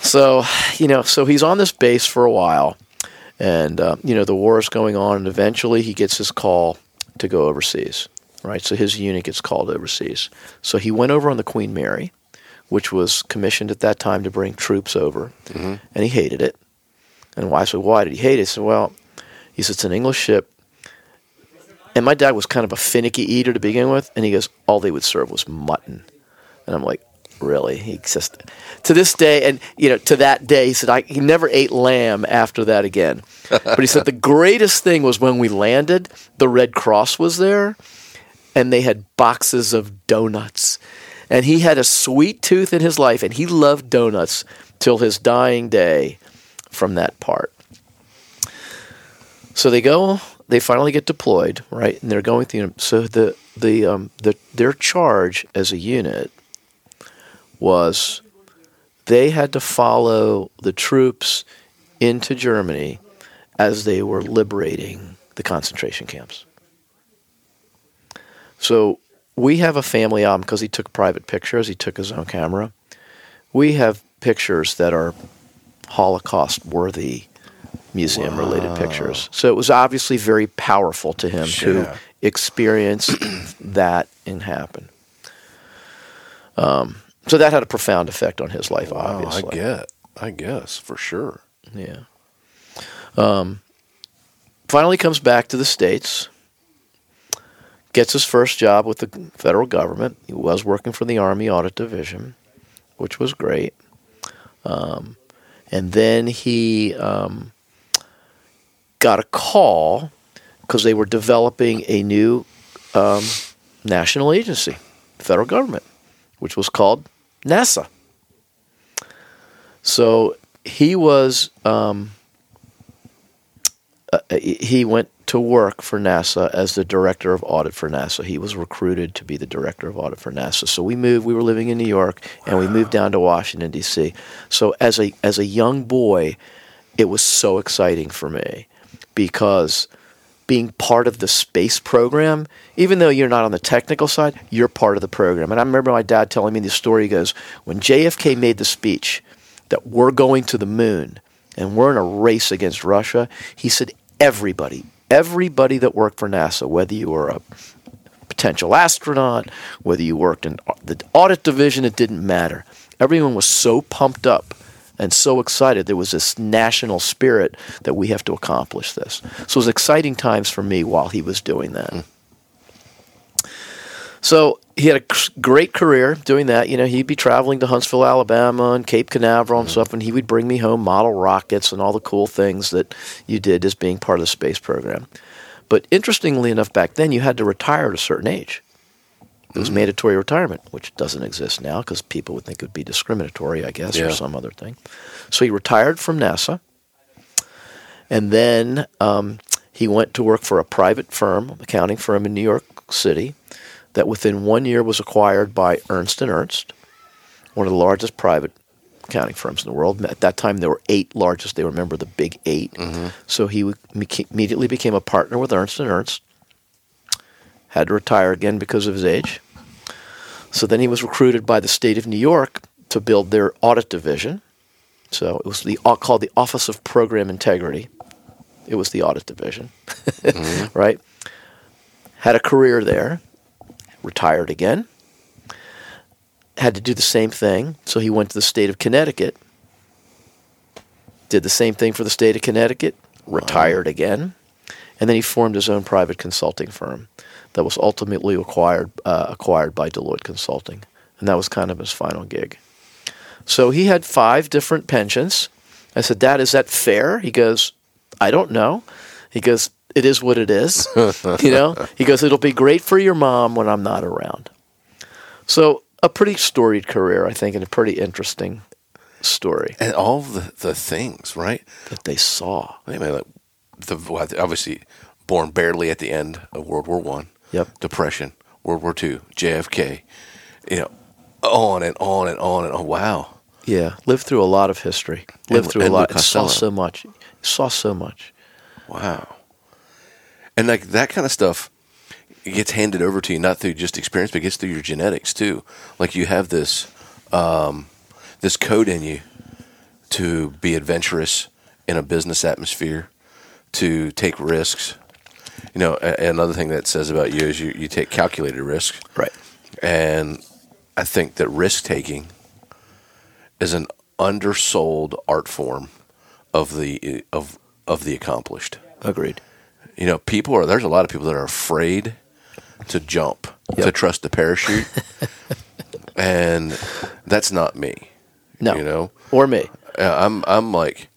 So, you know, so he's on this base for a while, and uh, you know the war is going on, and eventually he gets his call to go overseas. Right, so his unit gets called overseas. So he went over on the Queen Mary, which was commissioned at that time to bring troops over, mm-hmm. and he hated it. And why? So why did he hate it? So well, he said it's an English ship, and my dad was kind of a finicky eater to begin with, and he goes, all they would serve was mutton. And I'm like, really? He just to this day, and you know, to that day, he said I, he never ate lamb after that again. but he said the greatest thing was when we landed, the Red Cross was there, and they had boxes of donuts. And he had a sweet tooth in his life, and he loved donuts till his dying day from that part. So they go, they finally get deployed, right? And they're going through. So the the um, the their charge as a unit was they had to follow the troops into Germany as they were liberating the concentration camps. So we have a family album because he took private pictures. He took his own camera. We have pictures that are Holocaust worthy museum related Wow. pictures. So it was obviously very powerful to him Sure. to experience that and happen. Um, so that had a profound effect on his life, Wow, obviously. I get. I guess for sure. Yeah. Um, finally comes back to the States, gets his first job with the federal government. He was working for the Army Audit Division, which was great. Um, and then he um, got a call because they were developing a new um, national agency, federal government, which was called NASA. So he was um, uh, he went to work for NASA as the director of audit for NASA. He was recruited to be the director of audit for NASA. So we moved. We were living in New York, and we moved down to Washington D.C. So as a as a young boy, it was so exciting for me because being part of the space program, even though you're not on the technical side, you're part of the program. And I remember my dad telling me the story. He goes, when JFK made the speech that we're going to the moon and we're in a race against Russia, he said, everybody, everybody that worked for NASA, whether you were a potential astronaut, whether you worked in the audit division, it didn't matter. Everyone was so pumped up and so excited. There was this national spirit that we have to accomplish this. So it was exciting times for me while he was doing that. Hmm. So he had a great career doing that. You know, he'd be traveling to Huntsville, Alabama, and Cape Canaveral and hmm. stuff, and he would bring me home model rockets and all the cool things that you did as being part of the space program. But interestingly enough, back then you had to retire at a certain age. It was mandatory retirement, which doesn't exist now because people would think it would be discriminatory, I guess, or some other thing. So he retired from NASA, and then um, he went to work for a private firm, accounting firm in New York City, that within one year was acquired by Ernst and Ernst, one of the largest private accounting firms in the world. At that time, there were eight largest. They were a member of the Big 8 So he immediately became a partner with Ernst and Ernst. Had to retire again because of his age. So then he was recruited by the state of New York to build their audit division. So it was the uh, called the Office of Program Integrity. It was the audit division, right? Had a career there, retired again. Had to do the same thing, so he went to the state of Connecticut. Did the same thing for the state of Connecticut, retired again, and then he formed his own private consulting firm that was ultimately acquired uh, acquired by Deloitte Consulting, and that was kind of his final gig. So he had five different pensions. I said, Dad, is that fair? He goes, I don't know. He goes, It is what it is. you know? He goes, It'll be great for your mom when I'm not around. So a pretty storied career, I think, and a pretty interesting story And all the the things, right? that they saw. I mean, like the obviously born barely at the end of World War One. Yep. Depression, World War II, JFK. You know, on and on and on and on. Wow. Yeah, lived through a lot of history. Lived And- through a lot. And saw so much. Saw so much. Wow. And like that kind of stuff gets handed over to you not through just experience, but gets through your genetics too. Like you have this um, this code in you to be adventurous in a business atmosphere, to take risks. You know, another thing that says about you is you, you take calculated risk. Right. And I think that risk taking is an undersold art form of the of of the accomplished. Agreed. You know, people are there's a lot of people that are afraid to jump, to trust the parachute. and that's not me. No. you know, Or me. Uh, I'm I'm like,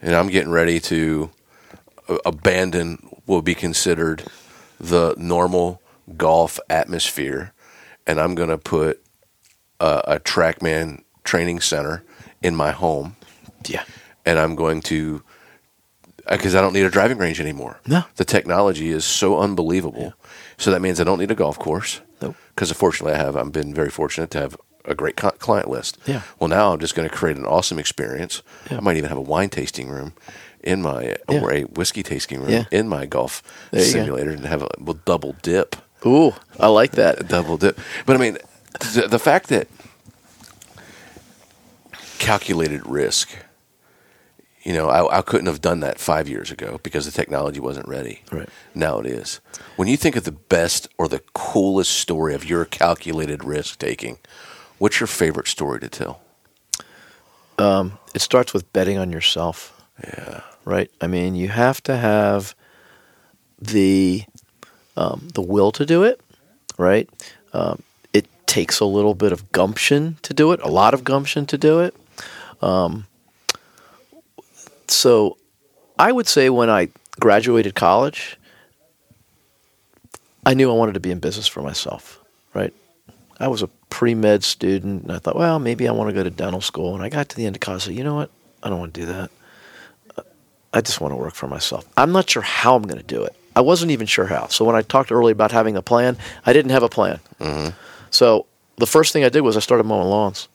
and I'm getting ready to uh, abandon would be considered the normal golf atmosphere, and I'm going to put a, a TrackMan training center in my home, Yeah. and I'm going to uh, because I don't need a driving range anymore. No. the technology is so unbelievable. So that means I don't need a golf course. Nope. Because fortunately, I have. I've been very fortunate to have a great client list. Yeah. Well, now I'm just going to create an awesome experience. Yeah. I might even have a wine tasting room in my Yeah. or a whiskey tasting room Yeah. in my golf There simulator and have a well, double dip, Ooh, I like that. double dip. But I mean, the, the fact that calculated risk. You know, I, I couldn't have done that five years ago because the technology wasn't ready. Right. Now it is. When you think of the best or the coolest story of your calculated risk taking, what's your favorite story to tell? Um, It starts with betting on yourself. Yeah. right? I mean, you have to have the um, the will to do it, right? Um, it takes a little bit of gumption to do it, a lot of gumption to do it. Um, so, I would say when I graduated college, I knew I wanted to be in business for myself, right? I was a pre med student, and I thought, well, maybe I want to go to dental school. And I got to the end of college, said, you know what? I don't want to do that. I just want to work for myself. I'm not sure how I'm going to do it. I wasn't even sure how. So when I talked earlier about having a plan, I didn't have a plan. Mm-hmm. So the first thing I did was I started mowing lawns.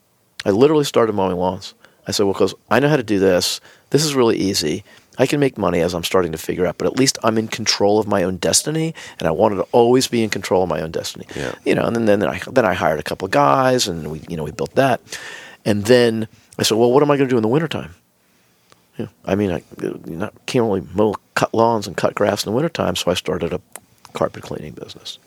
I literally started mowing lawns. I said, well, because I know how to do this. This is really easy. I can make money as I'm starting to figure out, but at least I'm in control of my own destiny, and I wanted to always be in control of my own destiny. Yeah. You know, and then, then I then I hired a couple of guys, and we you know we built that, and then I said, well, what am I going to do in the wintertime? Yeah. I mean, I can't really mow, cut lawns and cut grass in the wintertime, so I started a carpet cleaning business.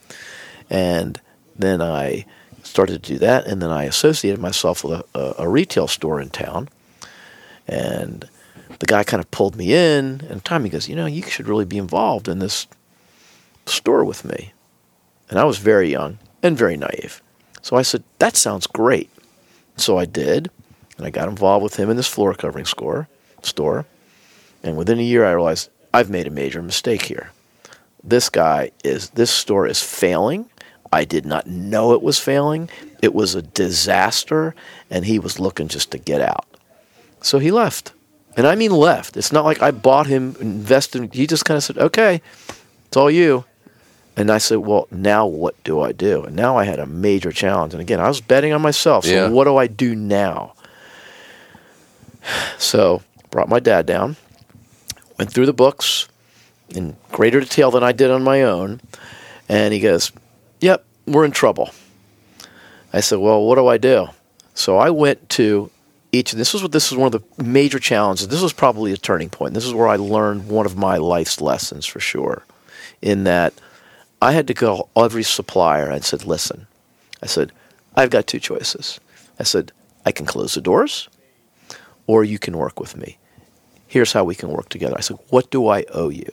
And then I started to do that, and then I associated myself with a, a, a retail store in town. And the guy kind of pulled me in, and Tommy goes, You know, you should really be involved in this store with me. And I was very young and very naive. So I said, That sounds great. So I did, and I got involved with him in this floor covering score, store. And within a year, I realized I've made a major mistake here. This guy is, this store is failing. I did not know it was failing. It was a disaster, and he was looking just to get out. So he left. And I mean left. It's not like I bought him, invested. He just kind of said, okay, it's all you. And I said, well, now what do I do? And now I had a major challenge. And again, I was betting on myself. So Yeah. what do I do now? So brought my dad down, went through the books in greater detail than I did on my own. And he goes, yep, we're in trouble. I said, well, what do I do? So I went to each. and This was what this was one of the major challenges. This was probably a turning point. This is where I learned one of my life's lessons for sure. In that, I had to go every supplier and said, listen, I said, I've got two choices. I said, I can close the doors, or you can work with me. Here's how we can work together. I said, what do I owe you?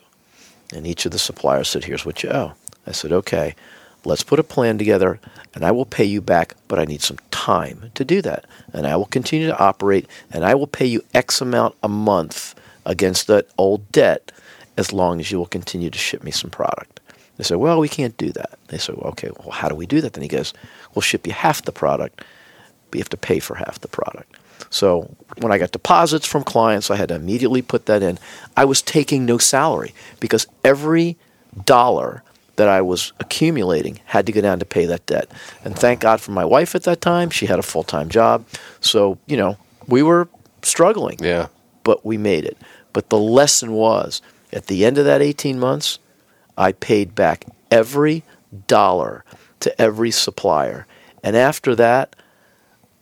And each of the suppliers said, here's what you owe. I said, okay, let's put a plan together and I will pay you back, but I need some time to do that. And I will continue to operate and I will pay you X amount a month against that old debt as long as you will continue to ship me some product. They said, well, we can't do that. They said, well, okay, well, how do we do that? Then he goes, we'll ship you half the product, but you have to pay for half the product. So when I got deposits from clients, I had to immediately put that in. I was taking no salary because every dollar that I was accumulating had to go down to pay that debt. And thank God for my wife at that time. She had a full time job. So, you know, we were struggling, Yeah. but we made it. But the lesson was at the end of that 18 months, I paid back every dollar to every supplier. And after that,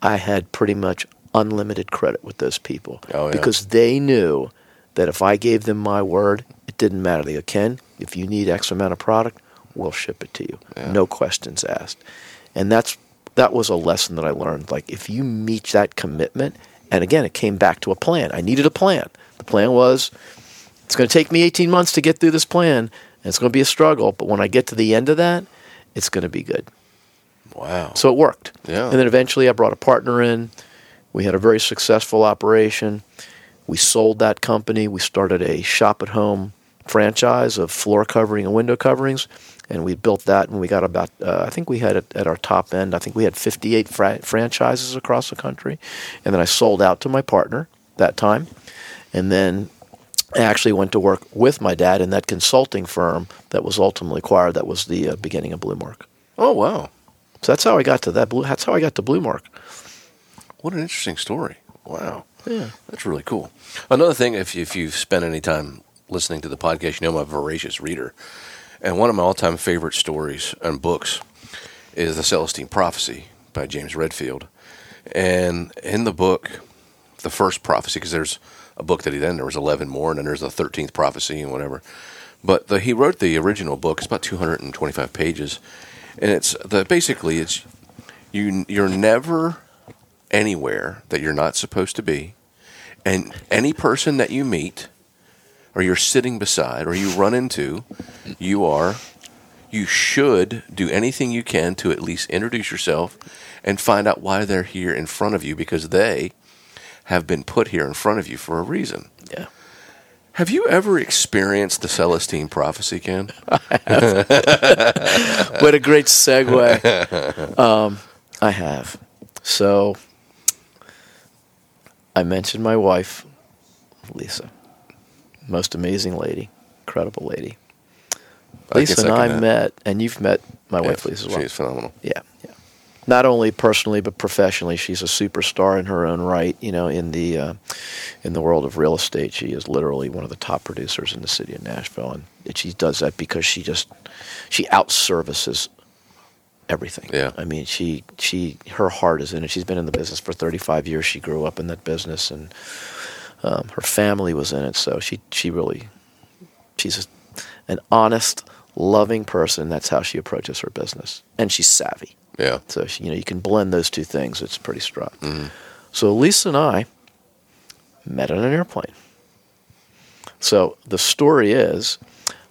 I had pretty much unlimited credit with those people Oh, yeah. because they knew that if I gave them my word, it didn't matter. They go, Ken, if you need X amount of product, we'll ship it to you. Yeah. No questions asked. And that's that was a lesson that I learned. Like if you meet that commitment, and again, it came back to a plan. I needed a plan. The plan was it's going to take me 18 months to get through this plan, and it's going to be a struggle. But when I get to the end of that, it's going to be good. Wow. So it worked. Yeah. And then eventually I brought a partner in. We had a very successful operation. We sold that company. We started a shop at home franchise of floor covering and window coverings. And we built that and we got about, uh, I think we had it at our top end, I think we had 58 fra- franchises across the country. And then I sold out to my partner that time. And then I actually went to work with my dad in that consulting firm that was ultimately acquired. That was the uh, beginning of Bluemark. Oh wow. So that's how I got to that blue. That's how I got to Bluemark. What an interesting story. Wow. Yeah. That's really cool. Another thing, if, if you've spent any time listening to the podcast, you know I'm a voracious reader. And one of my all time favorite stories and books is The Celestine Prophecy by James Redfield. And in the book, the first prophecy, because there's a book that he then, there was 11 more, and then there's the 13th prophecy and whatever. But the, he wrote the original book. It's about 225 pages. And it's the basically, it's you, you're never anywhere that you're not supposed to be. And any person that you meet, or you're sitting beside, or you run into, you are, you should do anything you can to at least introduce yourself and find out why they're here in front of you because they have been put here in front of you for a reason. Yeah. Have you ever experienced the Celestine prophecy, Ken? What a great segue. um, I have. So I mentioned my wife, Lisa. Most amazing lady, incredible lady. Lisa can and I second that. met, and you've met my wife, Lisa, as well. She's phenomenal. Yeah, yeah. Not only personally but professionally, she's a superstar in her own right. You know, in the uh, in the world of real estate, she is literally one of the top producers in the city of Nashville, and she does that because she just she outservices everything. Yeah. I mean, she she her heart is in it. She's been in the business for 35 years. She grew up in that business, and um, her family was in it. So she she really she's a, an honest, loving person. That's how she approaches her business, and she's savvy. Yeah. So she, you know you can blend those two things. It's pretty strong. So Lisa and I met on an airplane. So the story is,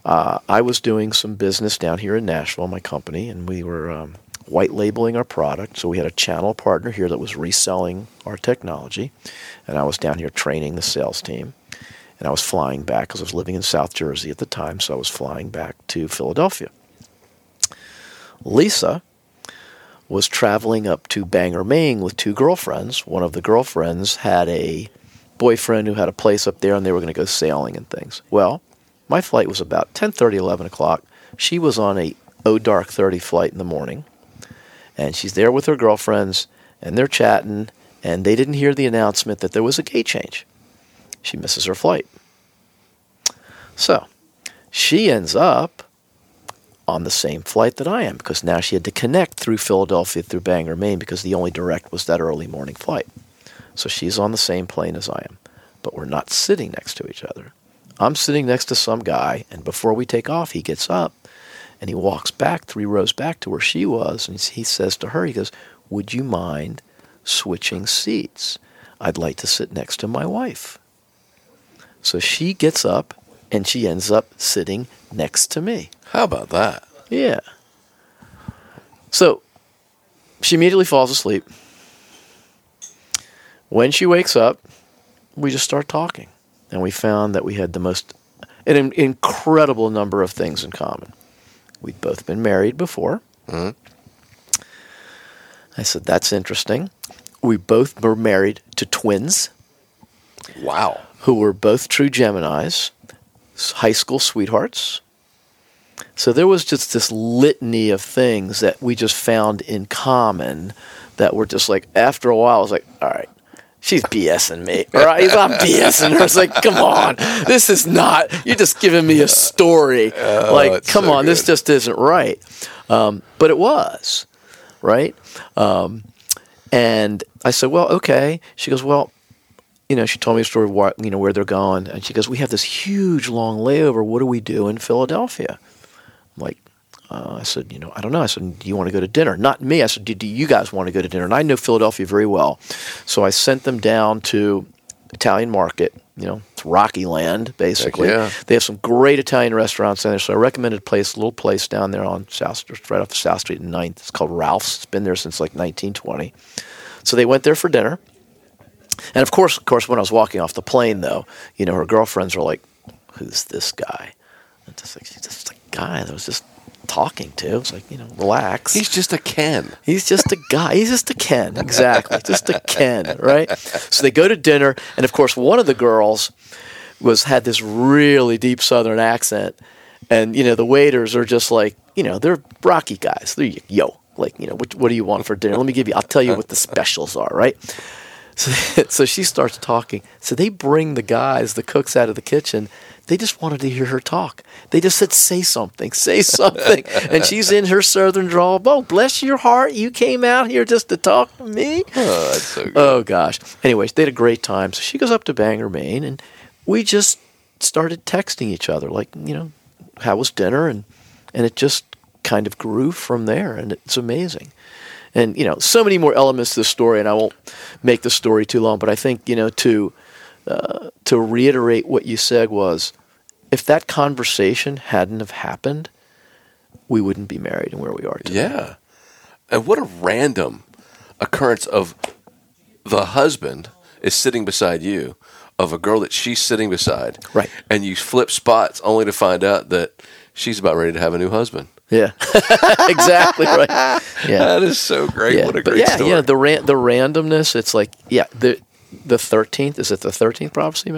uh, I was doing some business down here in Nashville, my company, and we were um, white labeling our product. So we had a channel partner here that was reselling our technology, and I was down here training the sales team. And I was flying back because I was living in South Jersey at the time, so I was flying back to Philadelphia. Lisa was traveling up to Bangor, Maine with two girlfriends. One of the girlfriends had a boyfriend who had a place up there and they were going to go sailing and things. Well, my flight was about 10:30, 11 o'clock. She was on a O Dark 30 flight in the morning. And she's there with her girlfriends and they're chatting and they didn't hear the announcement that there was a gate change. She misses her flight. So, she ends up on the same flight that I am because now she had to connect through Philadelphia through Bangor, Maine because the only direct was that early morning flight. So she's on the same plane as I am, but we're not sitting next to each other. I'm sitting next to some guy, and before we take off, he gets up and he walks back three rows back to where she was, and he says to her, he goes, "Would you mind switching seats? I'd like to sit next to my wife." So she gets up and she ends up sitting next to me. How about that? Yeah. So she immediately falls asleep. When she wakes up, we just start talking. And we found that we had the most, an incredible number of things in common. We'd both been married before. Mhm. I said, that's interesting. We both were married to twins Wow. who were both true Geminis, high school sweethearts. So there was just this litany of things that we just found in common that were just like, after a while, I was like, all right, she's BSing me. All right, he's not BSing her. It's like, come on, this is not, you're just giving me a story. like, Oh, it's come so on, this just isn't right. Um, but it was, right? Um, and I said, well, okay. She goes, well, you know, she told me a story you know, where they're going. And she goes, we have this huge long layover. What do we do in Philadelphia? I'm like, uh, I said, you know, I don't know. I said, do you want to go to dinner? Not me. I said, do, do you guys want to go to dinner? And I know Philadelphia very well. So I sent them down to Italian Market you know, it's Rocky Land basically. yeah. They have some great Italian restaurants in there. So I recommended a place, a little place down there on South Street, right off of South Street and 9th. It's called Ralph's. It's been there since like 1920. So they went there for dinner. And of course, of course, when I was walking off the plane, though, you know, her girlfriends were like, "Who's this guy?" And just like, she's just a guy that was just talking to. It's like, you know, relax. He's just a Ken. He's just a guy. He's just a Ken. Exactly. just a Ken, right? So they go to dinner, and of course, one of the girls was had this really deep Southern accent, and you know, the waiters are just like, you know, they're Rocky guys. They're yo, like, you know, what, what do you want for dinner? Let me give you. I'll tell you what the specials are, right? So, so she starts talking. So they bring the guys, the cooks, out of the kitchen. They just wanted to hear her talk. They just said, "Say something, say something." and she's in her southern drawl. Oh, bless your heart, you came out here just to talk to me. Oh, that's so good. Oh gosh. Anyways, they had a great time. So she goes up to Bangor, Maine, and we just started texting each other, like you know, how was dinner, and and it just kind of grew from there, and it's amazing. And you know, so many more elements to the story, and I won't make the story too long. But I think you know to uh, to reiterate what you said was, if that conversation hadn't have happened, we wouldn't be married and where we are today. Yeah. And what a random occurrence of the husband is sitting beside you of a girl that she's sitting beside. Right. And you flip spots only to find out that she's about ready to have a new husband. Yeah, exactly right. Yeah. That is so great. yeah, what a but great yeah, story. yeah. The ran- the randomness. It's like yeah, the the thirteenth is it the thirteenth prophecy?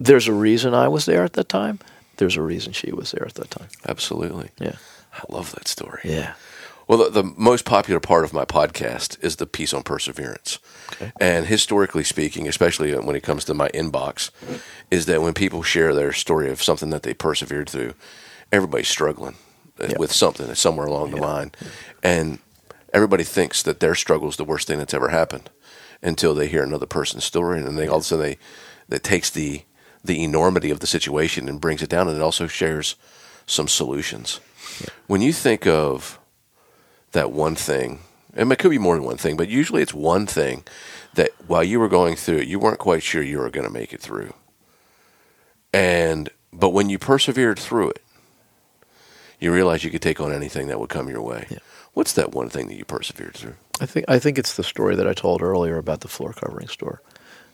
There's a reason I was there at that time. There's a reason she was there at that time. Absolutely. Yeah, I love that story. yeah, Well, the, the most popular part of my podcast is the piece on perseverance. Okay. And historically speaking, especially when it comes to my inbox, is that when people share their story of something that they persevered through, everybody's struggling Yeah. with something somewhere along the line. And everybody thinks that their struggle is the worst thing that's ever happened until they hear another person's story. And then they all of a sudden they, that takes the, the enormity of the situation and brings it down and it also shares some solutions. When you think of that one thing, and it could be more than one thing, but usually it's one thing that while you were going through it, you weren't quite sure you were going to make it through. And but when you persevered through it, you realize you could take on anything that would come your way. Yeah. What's that one thing that you persevered through? I think I think it's the story that I told earlier about the floor covering store.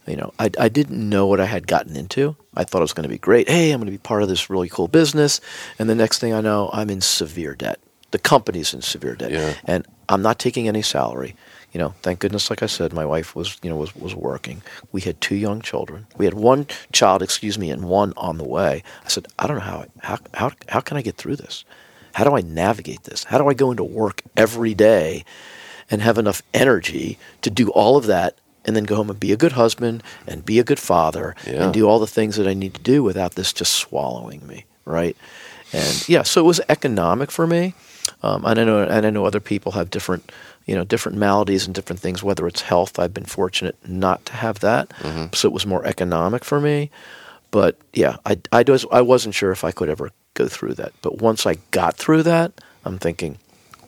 You know, I, I didn't know what I had gotten into. I thought it was going to be great. Hey, I'm going to be part of this really cool business. And the next thing I know, I'm in severe debt. The company's in severe debt, Yeah. and I'm not taking any salary. You know, thank goodness, like I said, my wife was, you know, was, was working. We had two young children. We had one child, excuse me, and one on the way. I said, I don't know how, how, how, how can I get through this? How do I navigate this? How do I go into work every day and have enough energy to do all of that and then go home and be a good husband and be a good father Yeah. and do all the things that I need to do without this just swallowing me, right? And yeah, so it was economic for me. Um, and I know, and I know other people have different, you know, different maladies and different things. Whether it's health, I've been fortunate not to have that, mm-hmm. so it was more economic for me. But yeah, I, I, was, I wasn't sure if I could ever go through that. But once I got through that, I'm thinking,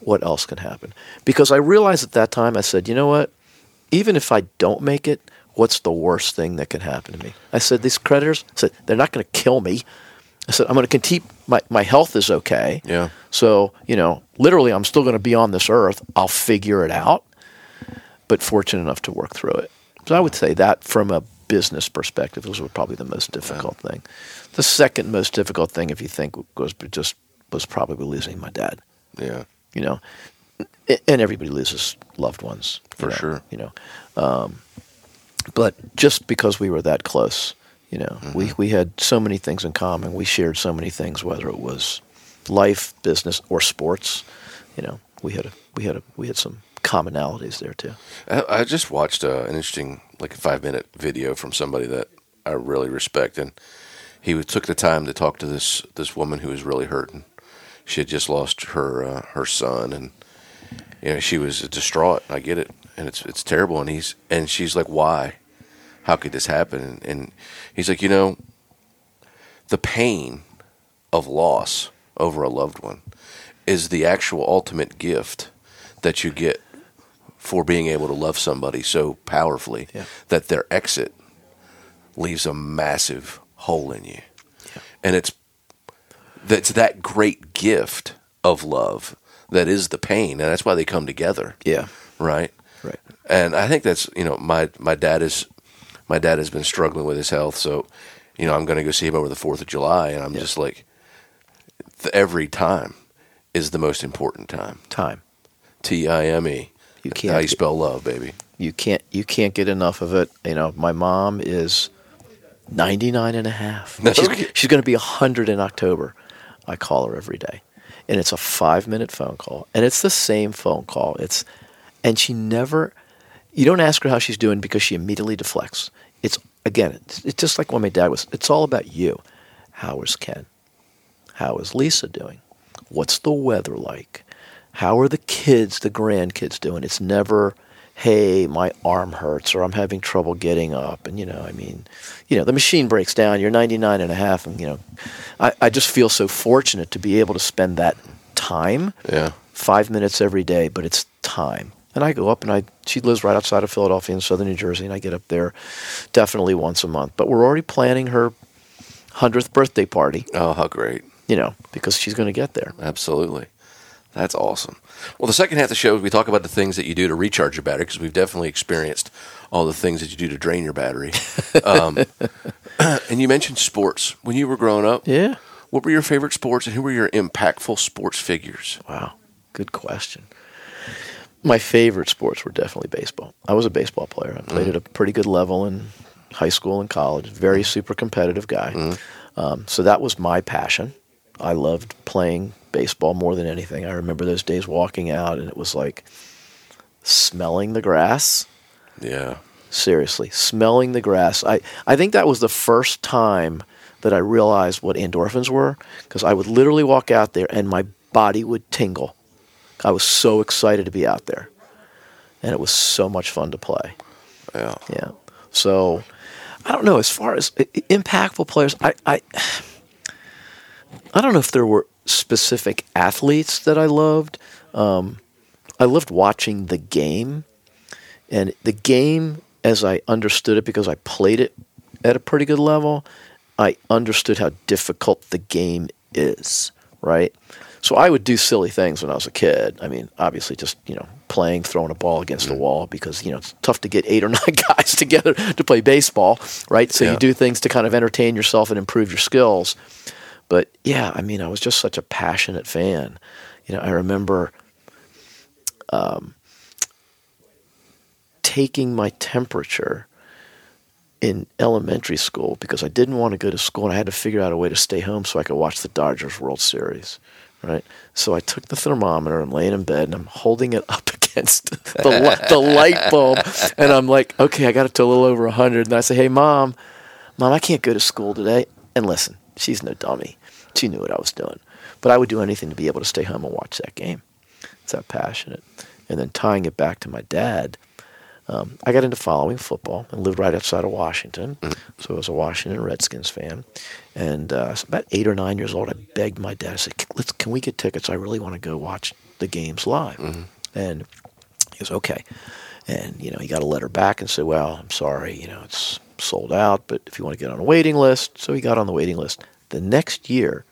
what else can happen? Because I realized at that time, I said, you know what? Even if I don't make it, what's the worst thing that can happen to me? I said, these creditors, I said, they're not going to kill me. I said, I'm going to keep my, my health is okay. Yeah. So, you know, literally, I'm still going to be on this earth. I'll figure it out, but fortunate enough to work through it. So I would say that from a business perspective was probably the most difficult thing. The second most difficult thing, if you think, was just was probably losing my dad. Yeah. You know, and everybody loses loved ones you For know, sure. You know, um, but just because we were that close, you know, Mm-hmm. we we had so many things in common. We shared so many things, whether it was life, business, or sports. You know, we had a we had a we had some commonalities there too. I, I just watched uh, an interesting, like a five minute video from somebody that I really respect, and he took the time to talk to this this woman who was really hurting. She had just lost her uh, her son, and you know she was distraught. I get it, and it's it's terrible. And he's and she's like, "Why? How could this happen?" And, he's like, "You know, the pain of loss over a loved one is the actual ultimate gift that you get for being able to love somebody so powerfully Yeah. that their exit leaves a massive hole in you. And it's that's that great gift of love that is the pain, and that's why they come together, Yeah. right? Right. And I think that's you know my my dad is my dad has been struggling with his health, so you know I'm going to go see him over the Fourth of July, and I'm just like th- every time is the most important time. Time. T I M E. You can't How you spell love, baby? you can't you can't get enough of it. You know, my mom is 99 and a half. She's, Okay. she's going to be 100 in October. I call her every day. And it's a 5-minute phone call. And it's the same phone call. It's and she never you don't ask her how she's doing because she immediately deflects. It's again, it's, it's just like when my dad was. It's all about you. How is Ken? How is Lisa doing? What's the weather like? How are the kids, the grandkids doing? It's never, hey, my arm hurts or I'm having trouble getting up. And, you know, I mean, you know, the machine breaks down. You're 99 and a half. And, you know, I, I just feel so fortunate to be able to spend that time, Yeah. five minutes every day, but it's time. And I go up and I, she lives right outside of Philadelphia in southern New Jersey, and I get up there definitely once a month. But we're already planning her 100th birthday party, Oh, how great! you know, because she's going to get there. Absolutely. That's awesome. Well, the second half of the show, we talk about the things that you do to recharge your battery because we've definitely experienced all the things that you do to drain your battery. Um, and you mentioned sports. When you were growing up, Yeah. what were your favorite sports and who were your impactful sports figures? Wow, good question. My favorite sports were definitely baseball. I was a baseball player. I played mm. at a pretty good level in high school and college. Very mm. super competitive guy. Mm. Um, so that was my passion. I loved playing baseball more than anything. I remember those days walking out and it was like smelling the grass. Yeah. Seriously, smelling the grass. I, I think that was the first time that I realized what endorphins were because I would literally walk out there and my body would tingle. I was so excited to be out there. And it was so much fun to play. Yeah. Yeah. So I don't know. As far as impactful players, I, I I don't know if there were specific athletes that I loved. Um, I loved watching the game, and the game as I understood it because I played it at a pretty good level. I understood how difficult the game is. Right. So I would do silly things when I was a kid. I mean, obviously, just you know, playing, throwing a ball against a wall because you know it's tough to get eight or nine guys together to play baseball, right? So Yeah. you do things to kind of entertain yourself and improve your skills. But yeah, I mean, I was just such a passionate fan. You know, I remember um, taking my temperature in elementary school because I didn't want to go to school and I had to figure out a way to stay home so I could watch the Dodgers World Series. Right. So I took the thermometer, I'm laying in bed and I'm holding it up against the, the light bulb. And I'm like, okay, I got it to a little over 100. And I say, hey, mom, mom, I can't go to school today. And listen, she's no dummy. She knew what I was doing. But I would do anything to be able to stay home and watch that game. It's that passionate. And then tying it back to my dad, um, I got into following football and lived right outside of Washington. So I was a Washington Redskins fan. And uh, about eight or nine years old, I begged my dad, I said, Let's, Can we get tickets? I really want to go watch the games live. And he was okay. And, you know, he got a letter back and said, Well, I'm sorry, you know, it's sold out, but if you want to get on a waiting list. So he got on the waiting list. The next year,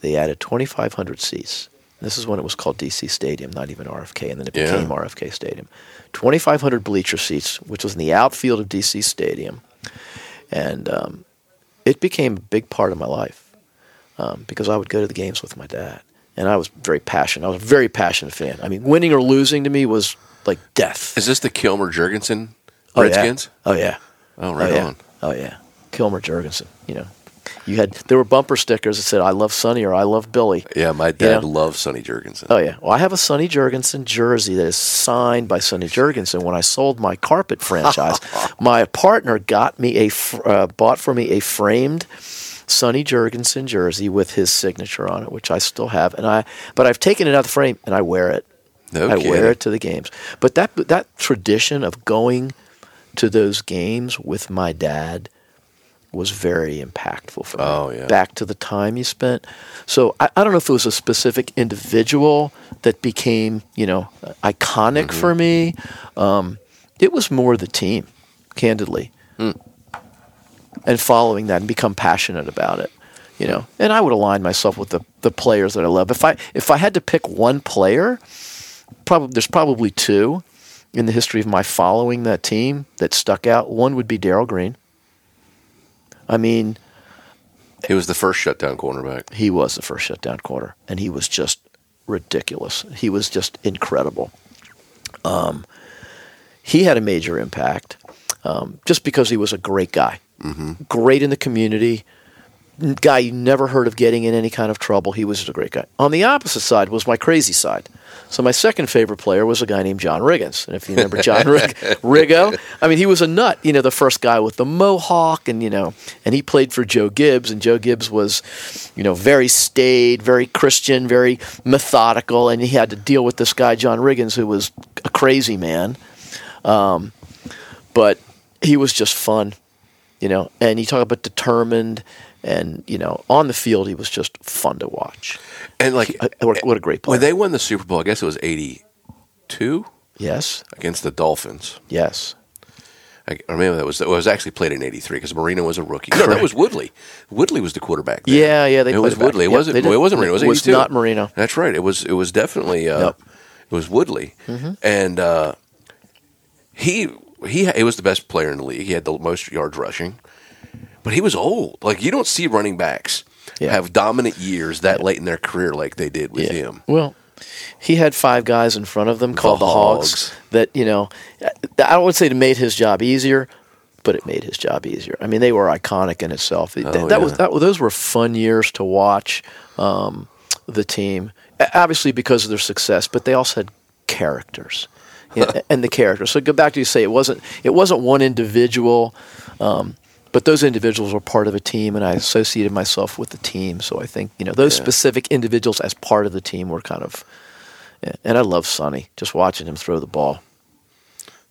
they added 2,500 seats. This is when it was called DC Stadium, not even RFK, and then it Yeah. became RFK Stadium. 2,500 bleacher seats, which was in the outfield of DC Stadium. And um, it became a big part of my life um, because I would go to the games with my dad. And I was very passionate. I was a very passionate fan. I mean, winning or losing to me was like death. Is this the Kilmer Jurgensen Oh, yeah. Redskins? Oh, yeah. Oh, right oh, yeah. on. Oh yeah, Kilmer Jurgensen. You know, you had there were bumper stickers that said "I love Sonny" or "I love Billy." Yeah, my dad know? loved Sonny Jurgensen. Oh yeah. Well, I have a Sonny Jurgensen jersey that is signed by Sonny Jurgensen. When I sold my carpet franchise, my partner got me a uh, bought for me a framed Sonny Jurgensen jersey with his signature on it, which I still have. And I but I've taken it out of the frame and I wear it. No I kidding. wear it to the games. But that that tradition of going to those games with my dad was very impactful for me. Oh, yeah. Back to the time you spent. So I, I don't know if it was a specific individual that became, you know, iconic Mm-hmm. for me. Um, it was more the team, candidly. and following that and become passionate about it. You know, and I would align myself with the, the players that I love. If I if I had to pick one player, probably there's probably two in the history of my following that team that stuck out. One would be Darrell Green. I mean, He was the first shutdown cornerback. he was the first shutdown corner, and he was just ridiculous. He was just incredible. Um, he had a major impact um, just because he was a great guy, mm-hmm. great in the community. Guy you never heard of getting in any kind of trouble. He was a great guy. On the opposite side was my crazy side. So my second favorite player was a guy named John Riggins. And if you remember John Rig- Riggo, I mean, he was a nut. You know, the first guy with the mohawk, and you know, and he played for Joe Gibbs, and Joe Gibbs was, you know, very staid, very Christian, very methodical, and he had to deal with this guy John Riggins, who was a crazy man. Um, but he was just fun, you know. And you talk about determined, and you know, on the field he was just fun to watch. And like, Uh, What, what a great player! when they won the Super Bowl, I guess it was '82 yes, against the Dolphins. yes, I remember that was it was actually played in '83 because Marino was a rookie. No, that was Woodley. Woodley was the quarterback. Then. Yeah, yeah, they it played was it. Woodley. It wasn't. It wasn't Marino. It was, It was not Marino. That's right. It was. It was definitely. Uh, Yep. It was Woodley, Mm-hmm. and uh, he he he was the best player in the league. He had the most yards rushing, but he was old. Like you don't see running backs Yeah. have dominant years that late in their career like they did with Yeah. him. Well, he had five guys in front of them called the, Hogs. Hogs. That you know, I don't would say it made his job easier, but it made his job easier. I mean, they were iconic in itself. That- Oh, that yeah. was that. Those were fun years to watch um, the team. Obviously, because of their success, but they also had characters. And the characters. So go back to you say it wasn't it wasn't one individual, um, but those individuals were part of a team, and I associated myself with the team. So I think you know those specific individuals as part of the team were kind of. yeah. And I love Sonny, just watching him throw the ball.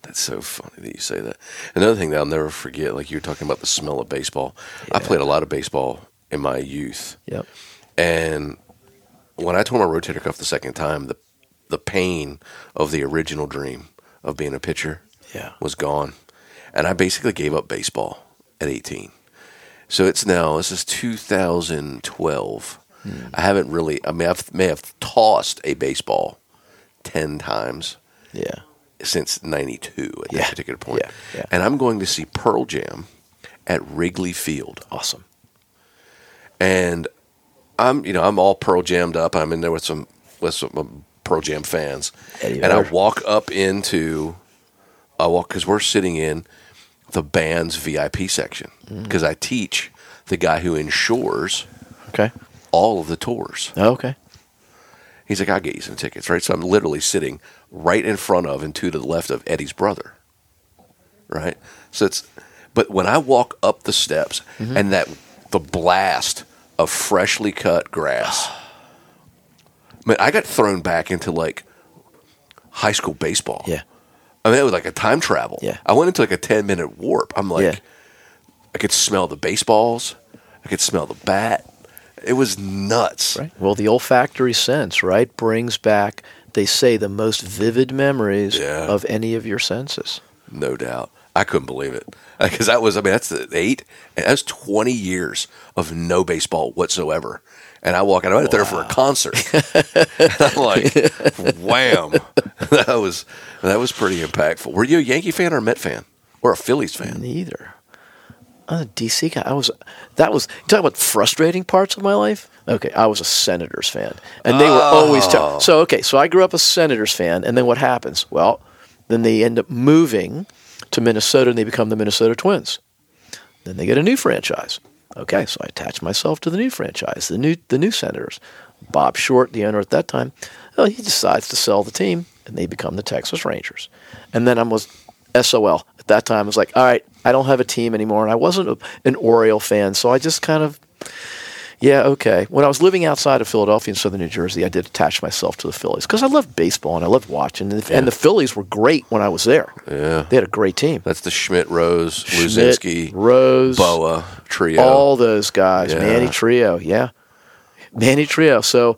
That's so funny that you say that. Another thing that I'll never forget, like you were talking about the smell of baseball. I played a lot of baseball in my youth, Yep. and when I tore my rotator cuff the second time, the the pain of the original dream of being a pitcher Yeah. was gone, and I basically gave up baseball at 18. So it's now this is 2012. I haven't really. I mean, I may have tossed a baseball ten times Yeah. since '92 at Yeah. that particular point. Yeah. Yeah. And I'm going to see Pearl Jam at Wrigley Field, Awesome. and I'm you know I'm all Pearl Jammed up. I'm in there with some with some um, Pearl Jam fans, and I walk up into I walk because we're sitting in the band's VIP section Mm. because I teach the guy who insures Okay. all of the tours. Okay. He's like, I'll get you some tickets, right? So I'm literally sitting right in front of and two to the left of Eddie's brother, right? So it's, but when I walk up the steps Mm-hmm. and that, the blast of freshly cut grass, man, I got thrown back into like high school baseball. Yeah. I mean, it was like a time travel. Yeah. I went into like a 10 minute warp. I'm like, Yeah. I could smell the baseballs, I could smell the bat. It was nuts. Right. Well, the olfactory sense, right, brings back. They say the most vivid memories Yeah. of any of your senses. No doubt. I couldn't believe it because that was. I mean, that's the eight. And that's twenty years of no baseball whatsoever. And I walk out. I went there for a concert. I'm like, wham! That was that was pretty impactful. Were you a Yankee fan or a Met fan or a Phillies fan? Neither. I'm a DC guy. I was. That was. You talk about frustrating parts of my life. Okay, I was a Senators fan, and they were always. Oh. T- so okay, so I grew up a Senators fan, and then what happens? Well, then they end up moving to Minnesota, and they become the Minnesota Twins. Then they get a new franchise. Okay, so I attach myself to the new franchise, the new the new Senators. Bob Short, the owner at that time, well, he decides to sell the team, and they become the Texas Rangers. And then I was SOL at that time. I was like, all right, I don't have a team anymore, and I wasn't a, an Oriole fan, so I just kind of, yeah, okay. When I was living outside of Philadelphia in southern New Jersey, I did attach myself to the Phillies because I loved baseball and I loved watching, and, and the Phillies were great when I was there. Yeah, They had a great team. that's the Schmidt, Rose, Schmidt, Luzinski, Rose, Bowa Trillo. all those guys, Yeah. Manny Trillo, yeah, Manny Trillo. So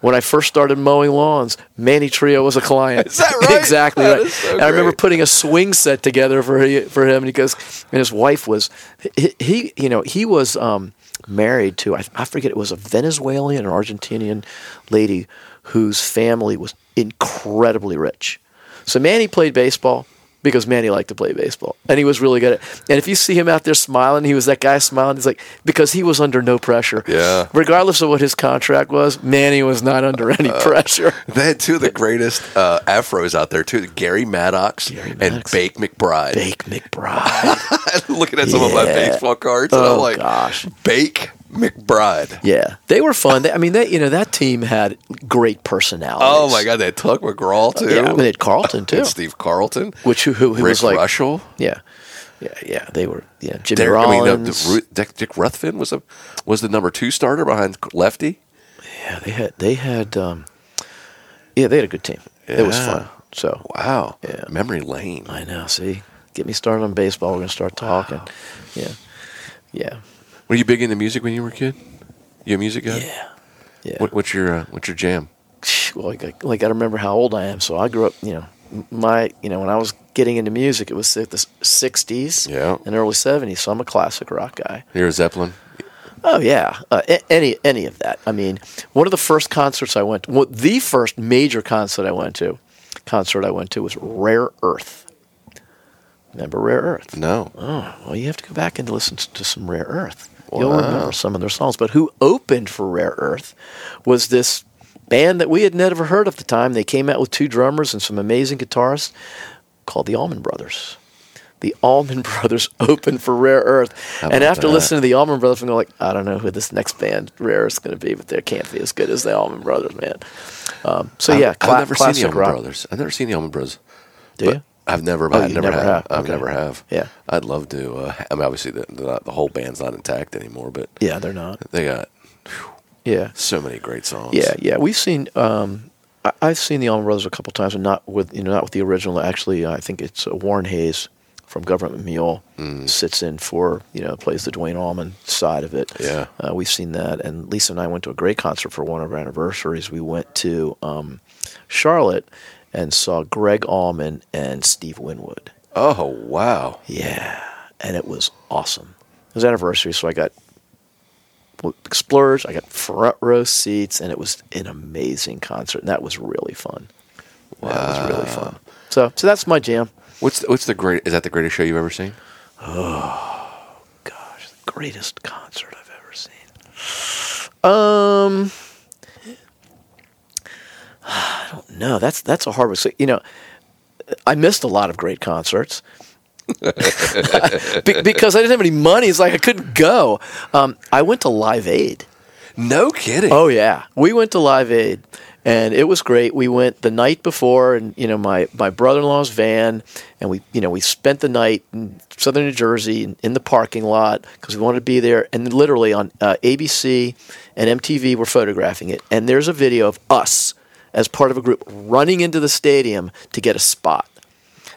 when I first started mowing lawns, Manny Trillo was a client. Is that right? exactly That right. so and I remember putting a swing set together for he, for him because and his wife was he, he you know he was um, married to I, I forget it was a Venezuelan or Argentinian lady whose family was incredibly rich. So Manny played baseball because Manny liked to play baseball and he was really good at it. And if you see him out there smiling, he was that guy smiling. He's like because he was under no pressure. Yeah. Regardless of what his contract was, Manny was not under any Uh, pressure. They had two of the greatest uh, afros out there too: Gary Maddox and Maddox. Bake McBride. Bake McBride. Looking at some of my baseball cards, and I'm Oh, like, gosh. Bake McBride. Yeah, they were fun. They, I mean, they, you know, that team had great personalities. Oh my God, they had Tug McGraw too. Yeah, I mean, they had Carlton too, Steve Carlton, which who, who, who Rick was like, Rushell. yeah, yeah, yeah. They were, yeah. Jimmy Derek, I mean, Rollins. uh, the, Dick, Dick Ruthven was a was the number two starter behind Lefty. yeah, they had, they had, um, yeah, they had a good team. It was fun. So Wow, Yeah. memory lane. I know. See, get me started on baseball. We're gonna start talking. Yeah, yeah, Were you big into music when you were a kid? You a music guy? yeah, yeah. What, what's your uh, what's your jam? well, like, I- like I remember how old I am. So I grew up, you know, my, you know, when I was getting into music, it was the the '60s Yeah. and early '70s. So I'm a classic rock guy. You're a Zeppelin. Oh yeah, uh, any any of that. I mean, one of the first concerts I went, to, well, the first major concert I went to, concert I went to was Rare Earth. Remember Rare Earth? No. Oh, well, you have to go back and listen to some Rare Earth. You'll Wow. remember some of their songs. But who opened for Rare Earth was this band that we had never heard of at the time. They came out with two drummers and some amazing guitarists called the Allman Brothers. The Allman Brothers opened for Rare Earth. How And after that? listening to the Allman Brothers, I'm going like, I don't know who this next band Rare is going to be, but they can't be as good as the Allman Brothers, man. Um, so I've- yeah, I've, cla- never seen the Allman rock. Brothers. I've never seen the Allman Brothers. Do but you? I've never, Oh, I've never, never have. have. I've Okay. never have. Yeah. I'd love to. Uh, I mean, obviously, the, the, the whole band's not intact anymore, but Yeah, they're not. they got Yeah. so many great songs. Yeah, yeah, we've seen. Um, I, I've seen the Allman Brothers a couple times, and not with you know not with the original. Actually, I think it's uh, Warren Haynes from Government Mule Mm. sits in for you know plays the Duane Allman side of it. Yeah. uh, we've seen that, and Lisa and I went to a great concert for one of our anniversaries. We went to um, Charlotte and saw Gregg Allman and Steve Winwood. Oh wow. Yeah, and it was awesome. It was anniversary, so I got Explorers. I got front row seats, and it was an amazing concert. And that was really fun. Wow. That was really fun. So, so that's my jam. What's the, what's the great? Is that the greatest show you've ever seen? Oh gosh, the greatest concert I've ever seen. Um, I don't know. That's that's a hard one. So, you know, I missed a lot of great concerts. Be- because I didn't have any money, it's like I couldn't go. Um, I went to Live Aid. No kidding. Oh yeah, we went to Live Aid, and it was great. We went the night before, and you know my my brother in law's van, and we you know we spent the night in southern New Jersey in, in the parking lot because we wanted to be there. And literally on uh, ABC and MTV were photographing it, and there's a video of us as part of a group running into the stadium to get a spot.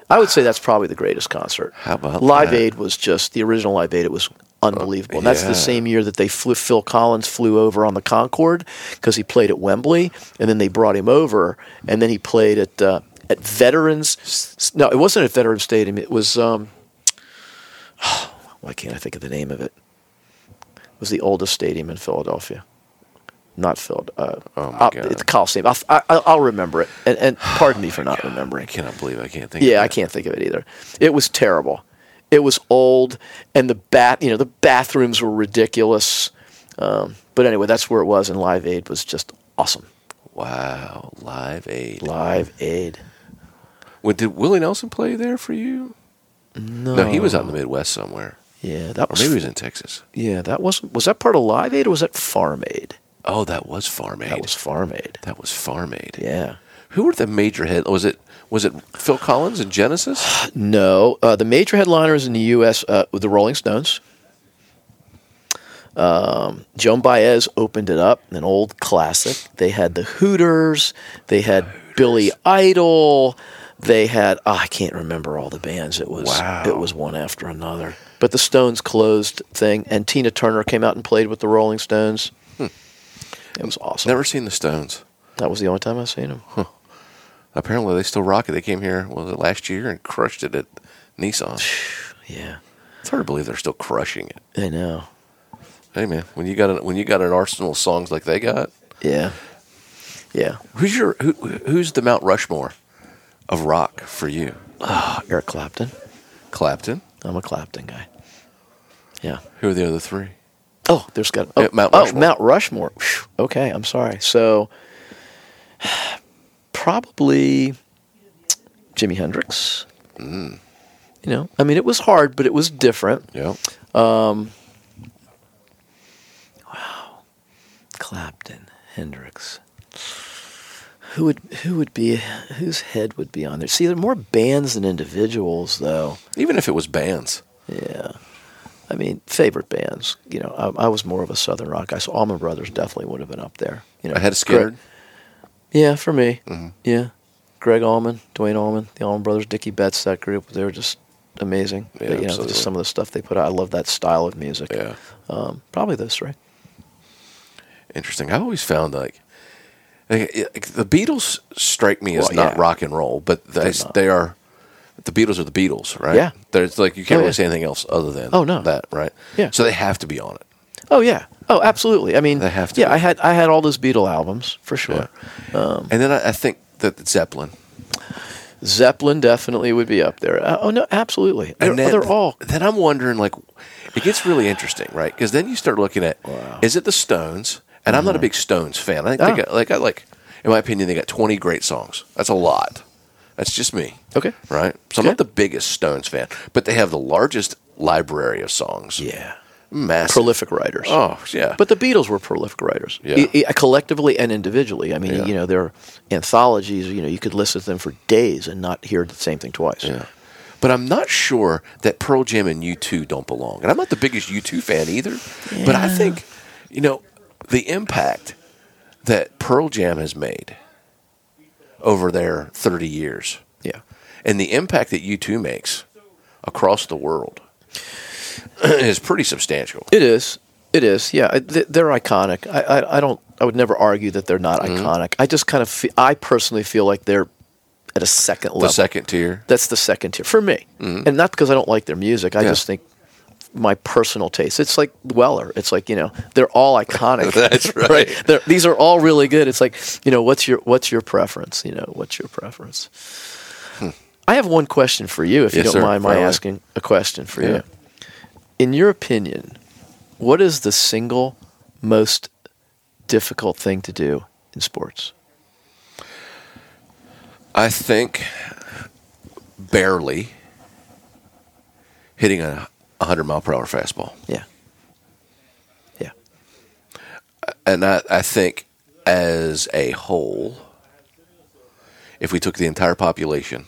I would say that's probably the greatest concert. How about Live that? Aid was just the original Live Aid. It was unbelievable. And that's the same year that they flew. Phil Collins flew over on the Concorde because he played at Wembley, and then they brought him over, and then he played at uh, at Veterans. No, it wasn't at Veterans Stadium. It was. Um, why can't I think of the name of it? It was the oldest stadium in Philadelphia. Not filled. Uh, Oh, my I'll- God. It's Coliseum. I'll, I, I'll remember it. And, and pardon me for not I remembering. I cannot believe I can't think. Of it. Yeah, I can't think of it either. It was terrible. It was old, and the bath, you know, the bathrooms were ridiculous. Um, but anyway, that's where it was, and Live Aid was just awesome. Wow, Live Aid. Live Aid. Well, did Willie Nelson play there for you? No, No, he was out in the Midwest somewhere, Yeah, that or was. maybe he was in Texas. yeah, that wasn't. Was that part of Live Aid or was that Farm Aid? Oh, that was Farm Aid. That was Farm Aid. That was Farm Aid. Yeah. Who were the major head? Was it was it Phil Collins and Genesis? No, uh, the major headliners in the U.S. Uh, were the Rolling Stones. Um, Joan Baez opened it up, an old classic. They had the Hooters. They had Billy Idol. They had oh, I can't remember all the bands. It was Wow. it was one after another. But the Stones closed thing, and Tina Turner came out and played with the Rolling Stones. It was awesome. Never seen the Stones. That was the only time I've seen them. Apparently, they still rock it. They came here was it last year and crushed it at Nissan. Yeah, It's hard to believe they're still crushing it. I know. Hey man, when you got an, when you got an arsenal of songs like they got, Yeah, yeah. who's your who, who's the Mount Rushmore of rock for you? Ah, Eric Clapton. Clapton. I'm a Clapton guy. Yeah. Who are the other three? Oh, there's got oh, Yeah, Mount oh, Rushmore. Mount Rushmore. Okay, I'm sorry. So probably Jimi Hendrix. Mm. You know, I mean, it was hard, but it was different. Yeah. Wow, Clapton, Hendrix. Who would who would be whose head would be on there? See, there are more bands than individuals, though. Even if it was bands. Yeah. I mean, favorite bands. You know, I, I was more of a Southern rock guy, so Allman Brothers definitely would have been up there. You know, I had a Skinner. Yeah, for me. Mm-hmm. Yeah, Gregg Allman, Duane Allman, the Allman Brothers, Dickey Betts, that group. They were just amazing. Yeah, you know, just some of the stuff they put out. I love that style of music. Yeah. Um, probably those three. Interesting. I always found like, like, like, the Beatles strike me as Well, not yeah. rock and roll, but they, they are. The Beatles are the Beatles, right? Yeah. There's like you can't Oh, really yeah. say anything else other than Oh, no. that, right? Yeah. So they have to be on it. Oh yeah. Oh, absolutely. I mean, They have to Yeah, be. I had I had all those Beatle albums for sure. Um, and then I, I think that Zeppelin. Zeppelin definitely would be up there. Uh, oh no, absolutely. They're, and then, they're all. Then I'm wondering, like, it gets really interesting, right? Because then you start looking at, Wow. Mm-hmm. is it the Stones? And I'm not a big Stones fan. I think Ah. they got, like, I like, in my opinion, they got 20 great songs. That's a lot. That's just me, Okay. right? So I'm not the biggest Stones fan, but they have the largest library of songs. Yeah. massive. Prolific writers. Oh yeah, But the Beatles were prolific writers, Yeah. I- I- collectively and individually. I mean, Yeah. you know, their anthologies. You know, you could listen to them for days and not hear the same thing twice. Yeah. But I'm not sure that Pearl Jam and U2 don't belong. And I'm not the biggest U2 fan either. But I think, you know, the impact that Pearl Jam has made over their 30 years Yeah. and the impact that U2 makes across the world is pretty substantial. It is. It is. Yeah, they're iconic. I, I, I don't. I would never argue that they're not Mm-hmm. iconic. I just kind of. Fe- I personally feel like they're at a second level. The second tier. That's the second tier for me, and not because I don't like their music. I Mm-hmm. Yeah. just think my personal taste. It's like Weller. It's like you know they're all iconic. That's right. They're, these are all really good. It's like you know what's your what's your preference? You know what's your preference? I have one question for you, if you Hmm. Don't sir. mind my asking a question for Yeah. you. In your opinion, what is the single most difficult thing to do in sports? I think barely hitting a 100 mile per hour fastball. Yeah. Yeah. And I, I think as a whole, if we took the entire population,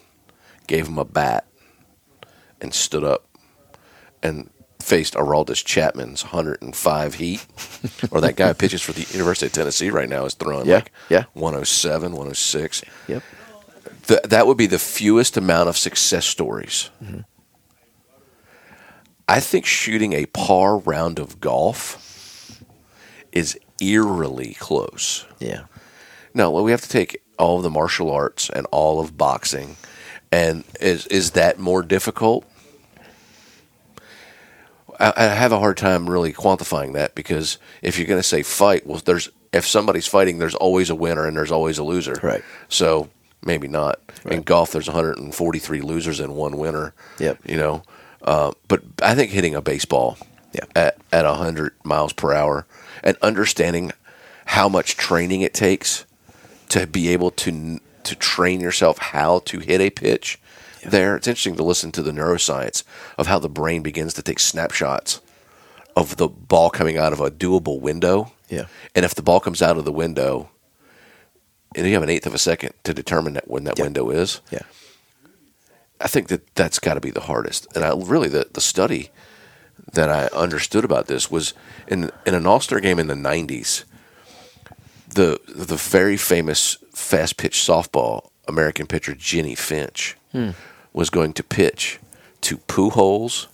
gave them a bat, and stood up and faced Aroldis Chapman's 105 heat, or that guy who pitches for the University of Tennessee right now is throwing Yeah, like yeah. 107, 106. Yep. Th- that would be the fewest amount of success stories. Mm-hmm. I think shooting a par round of golf is eerily close. Yeah. No, well, we have to take all of the martial arts and all of boxing, and is is that more difficult? I, I have a hard time really quantifying that because if you're going to say fight, well, there's if somebody's fighting, there's always a winner and there's always a loser. Right. So maybe not. In golf, there's 143 losers and one winner. Yep. You know, uh, but I think hitting a baseball Yeah. at at 100 miles per hour and understanding how much training it takes to be able to to train yourself how to hit a pitch. There, it's interesting to listen to the neuroscience of how the brain begins to take snapshots of the ball coming out of a doable window. Yeah. And if the ball comes out of the window, and you have an eighth of a second to determine that when that Yeah. window is, Yeah. I think that that's got to be the hardest. And I really the the study that I understood about this was in in an All Star game in the '90s. The the very famous fast pitch softball American pitcher Jennie Finch hmm. was going to pitch to Pujols,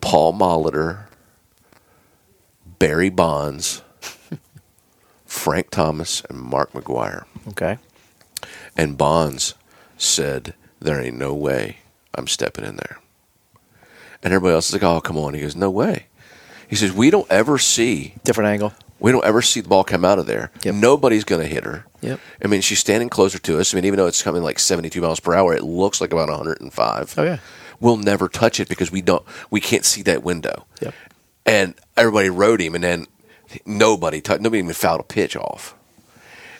Paul Molitor, Barry Bonds, Frank Thomas and Mark McGwire. Okay. And Bonds said, There ain't no way I'm stepping in there. And everybody else is like, Oh, come on. He goes, No way. He says, We don't ever see Different angle. we don't ever see the ball come out of there. Yep. Nobody's going to hit her. Yep. I mean, she's standing closer to us. I mean, even though it's coming like 72 miles per hour, it looks like about 105. Oh, yeah. We'll never touch it because we don't. We can't see that window. Yep. And everybody rode him, and then nobody touched. Nobody even fouled a pitch off.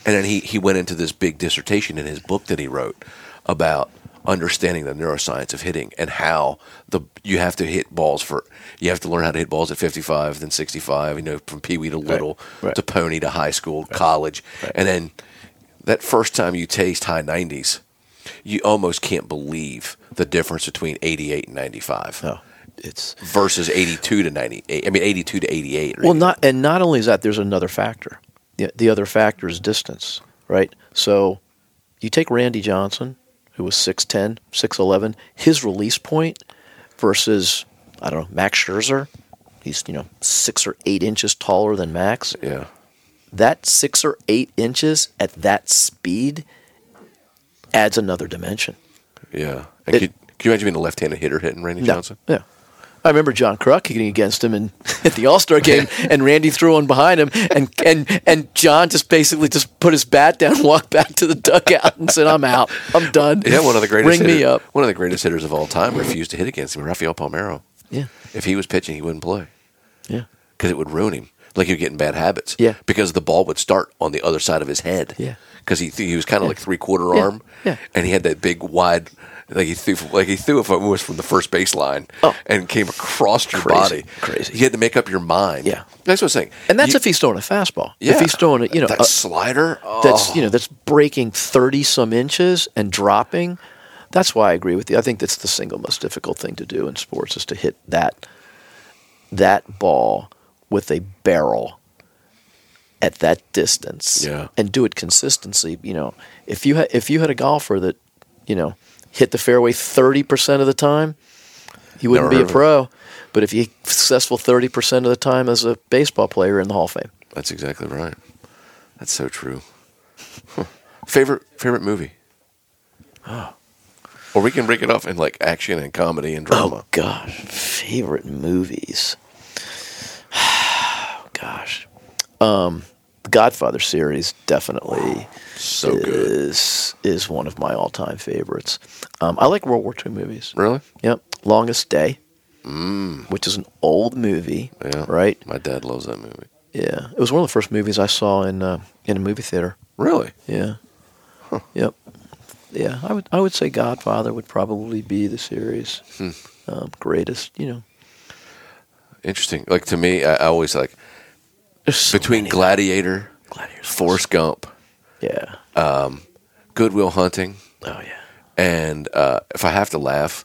And then he he went into this big dissertation in his book that he wrote about understanding the neuroscience of hitting and how the you have to hit balls for you have to learn how to hit balls at 55 then 65 you know from pee wee to little right. to pony to high school college and then that first time you taste high 90s you almost can't believe the difference between 88 and 95 No. It's versus 82 to 98 i mean 82 to 88 well, 80. not and not only is that, there's another factor. The, the other factor is distance, right? So you take Randy Johnson, who was 6'10", 6'11", his release point versus I don't know Max Scherzer. He's you know six or eight inches taller than Max. yeah That six or eight inches at that speed adds another dimension. yeah and It- could, can you imagine being a left-handed hitter hitting randy No. johnson Yeah. I remember John Kruk hitting against him in, at the All Star game, and Randy threw one behind him, and, and and John just basically just put his bat down, walked back to the dugout, and said, "I'm out. I'm done. Yeah, one of the greatest. Ring me up. One of the greatest hitters of all time refused to hit against him, Rafael Palmeiro. Yeah, If he was pitching, he wouldn't play yeah, because it would ruin him. Like he'd get in bad habits. Yeah. Because the ball would start on the other side of his head. Yeah. Because he he was kind of like three quarter Yeah. arm. Yeah. And he had that big wide. Like he threw, like he threw it was from the first baseline, Oh. and came across your Crazy. body. Crazy. You had to make up your mind. Yeah. that's what I'm saying. and that's You- if he's throwing a fastball. yeah. If he's throwing a you know that a- slider. that's oh. you know oh. that's breaking thirty some inches and dropping. That's why I agree with you. I think that's the single most difficult thing to do in sports is to hit that that ball with a barrel at that distance Yeah. and do it consistently. You know, if you had if you had a golfer that you know hit the fairway thirty percent of the time, he wouldn't Never be a pro. But if you're successful thirty percent of the time as a baseball player in the Hall of Fame, That's exactly right. That's so true. Huh. Favorite favorite movie? Oh. Or we can break it off in like action and comedy and drama. Oh gosh, favorite movies. gosh, um, the Godfather series definitely so good. is is one of my all time favorites. Um, I like World War II movies. Really? Yep, Longest Day, which is an old movie, Yeah. right? My dad loves that movie. Yeah, it was one of the first movies I saw in uh, in a movie theater. Really? Yeah. Yep. Yeah, I would I would say Godfather would probably be the series Hmm. um, greatest. You know, Interesting. Like to me, I, I always like so between many. Gladiator, Gladiators. Forrest Gump, Yeah. Goodwill Hunting, Oh yeah. and uh, if I have to laugh,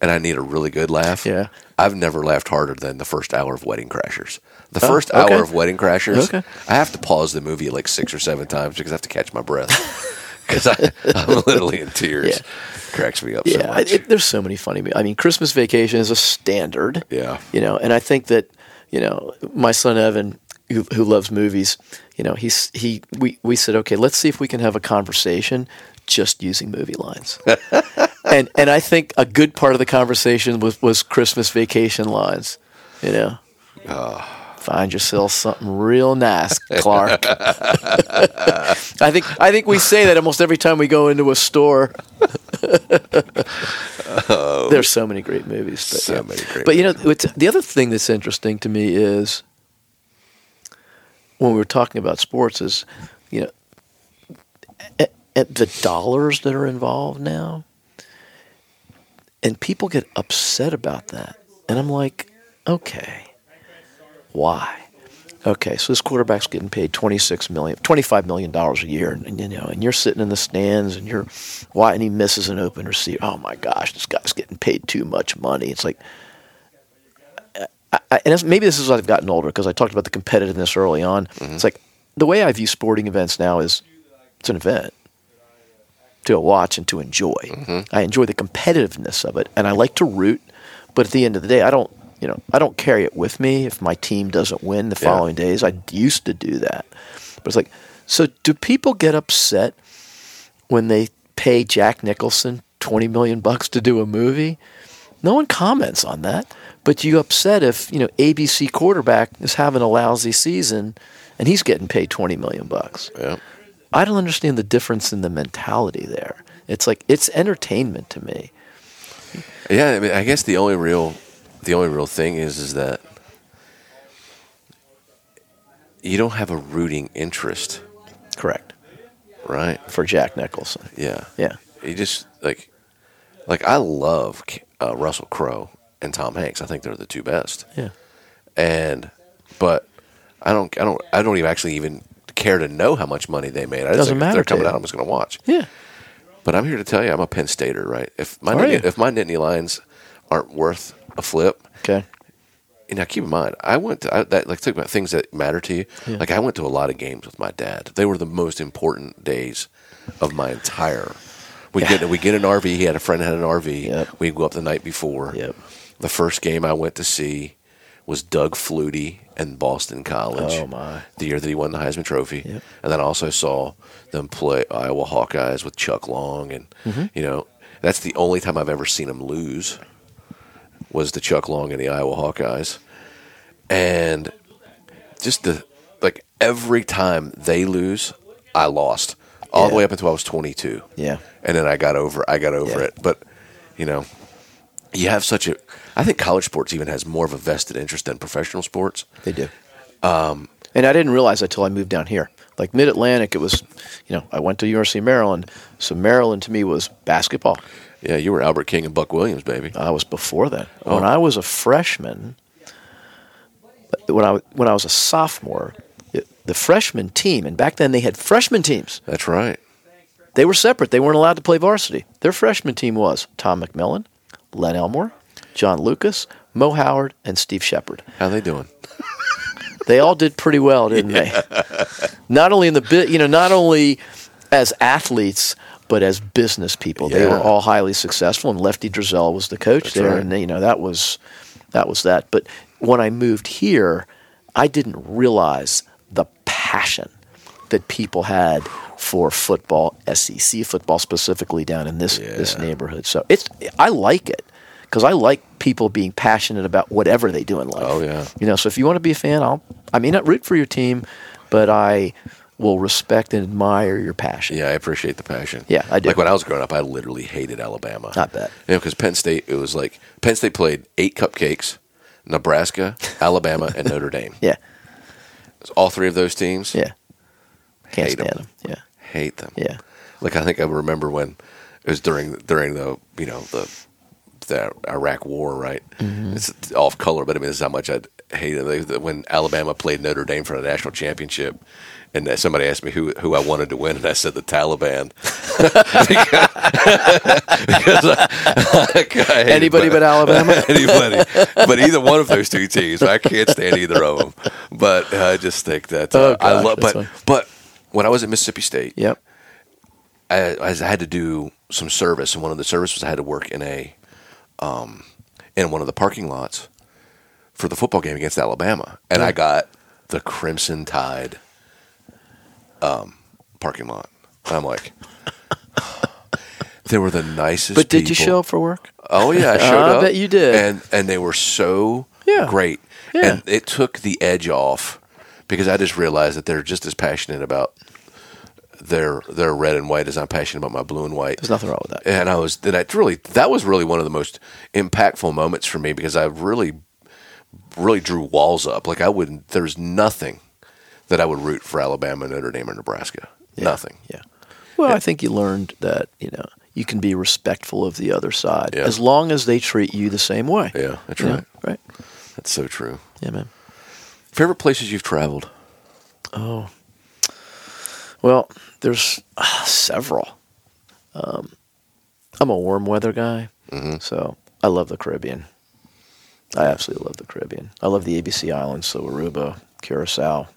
and I need a really good laugh, Yeah. I've never laughed harder than the first hour of Wedding Crashers. The Oh, first okay. hour of Wedding Crashers, Okay. I have to pause the movie like six or seven times because I have to catch my breath because I'm literally in tears. Yeah. Cracks me up so Yeah. much. It, there's so many funny. I mean, Christmas Vacation is a standard. Yeah. You know, and I think that you know my son Evan, who, who loves movies, you know, he's he we we said okay, let's see if we can have a conversation just using movie lines. and and I think a good part of the conversation was was Christmas Vacation lines. You know. Ah. Find yourself something real nice, Clark. I think I think we say that almost every time we go into a store. There's so many great movies, but, So yeah. many great But you know, it's, the other thing that's interesting to me is when we were talking about sports is, you know, at, at the dollars that are involved now, and people get upset about that, and I'm like, okay, why? Okay, so this quarterback's getting paid twenty six million, twenty five million dollars a year, and, and, you know, and you're sitting in the stands, and you're, why? And he misses an open receiver. Oh my gosh, this guy's getting paid too much money. It's like, I, and maybe this is as I've gotten older because I talked about the competitiveness early on. Mm-hmm. It's like the way I view sporting events now is it's an event to watch and to enjoy. Mm-hmm. I enjoy the competitiveness of it, and I like to root. But at the end of the day, I don't you know, I don't carry it with me if my team doesn't win the Yeah. following days. I used to do that, but it's like, so do people get upset when they pay Jack Nicholson twenty million bucks to do a movie? No one comments on that. But you upset if you know ABC quarterback is having a lousy season, and he's getting paid twenty million bucks. Yeah. I don't understand the difference in the mentality there. It's like it's entertainment to me. Yeah, I mean, I guess the only real, the only real thing is, is that you don't have a rooting interest, Correct right? for Jack Nicholson. Yeah, Yeah, You just like, like I love uh, Russell Crowe and Tom Hanks. I think they're the two best. yeah. And, but I don't, I don't, I don't even actually even care to know how much money they made. I just Doesn't think if matter they're coming out. I'm just going to watch. Yeah. But I'm here to tell you, I'm a Penn Stater, right? If my Are Nittany, you? if my Nittany Lions aren't worth a flip, Okay. now keep in mind, I went to I, that like talk about things that matter to you. Yeah. Like I went to a lot of games with my dad. They were the most important days of my entire. We get we get an RV. He had a friend that had an RV. Yep. We go up the night before. Yep. The first game I went to see was Doug Flutie and Boston College. Oh, my. The year that he won the Heisman Trophy, Yep. and then I also saw them play Iowa Hawkeyes with Chuck Long, and Mm-hmm. you know that's the only time I've ever seen them lose was the Chuck Long and the Iowa Hawkeyes, and just the like every time they lose, I lost all the way up until I was 22 Yeah. and then I got over I got over Yeah. it. But you know, you have such a. I think college sports even has more of a vested interest than professional sports. They do. Um, and I didn't realize until I moved down here. Like Mid Atlantic, it was, you know, I went to University of Maryland, so Maryland to me was basketball. Yeah, you were Albert King and Buck Williams, baby. I was before that. When Oh. I was a freshman, when I when I was a sophomore, it, the freshman team, and back then they had freshman teams. That's right. They were separate. They weren't allowed to play varsity. Their freshman team was Tom McMillan, Len Elmore, John Lucas, Mo Howard, and Steve Shepard. How they doing? They all did pretty well, didn't they? Not only in the bit, you know, not only as athletes, but as business people. They were all highly successful, and Lefty Driesell was the coach That's there, right. and you know that was that was that. But when I moved here, I didn't realize the passion that people had for football, SEC football specifically down in this this neighborhood. So it's I like it because I like people being passionate about whatever they do in life. Oh, yeah. You know, so if you want to be a fan, I'll I may not root for your team, but I will respect and admire your passion. Yeah, I appreciate the passion. Yeah, I do. Like when I was growing up, I literally hated Alabama. Not bad. You know, because Penn State, it was like Penn State played eight cupcakes, Nebraska, Alabama, and Notre Dame. Yeah. All three of those teams. Yeah. Can't Hate stand them. Yeah. Hate them. Yeah. Like I think I remember when it was during during the you know the the Iraq War, right? Mm-hmm. It's off color, but I mean, this is how much I hated it. when Alabama played Notre Dame for the national championship. And somebody asked me who who I wanted to win, and I said the Taliban. Because I- I Anybody but Alabama? anybody, but either one of those two teams, I can't stand either of them. But I just think that uh, Oh, I love. But funny. but when I was at Mississippi State, Yep. I, I had to do some service, and one of the service was I had to work in a um, in one of the parking lots for the football game against Alabama, and I got the Crimson Tide um, parking lot. And I'm like, they were the nicest. But did you show up for work? Oh yeah, I showed I up. bet you did. And and they were so Yeah. great. Yeah. And it took the edge off because I just realized that they're just as passionate about their their red and white as I'm passionate about my blue and white. There's nothing wrong with that. And I was then I really that was really one of the most impactful moments for me because I really really drew walls up. Like I wouldn't there's nothing that I would root for Alabama, Notre Dame, or Nebraska. Nothing. Yeah. Well, I think you learned that, you know, you can be respectful of the other side Yeah. as long as they treat you the same way. Yeah, that's You know? right. Right. That's so true. Yeah, man. Favorite places you've traveled? Oh. Well, there's uh, several. Um, I'm a warm weather guy, Mhm. so I love the Caribbean. I absolutely love the Caribbean. I love the ABC islands, so Aruba, Curacao,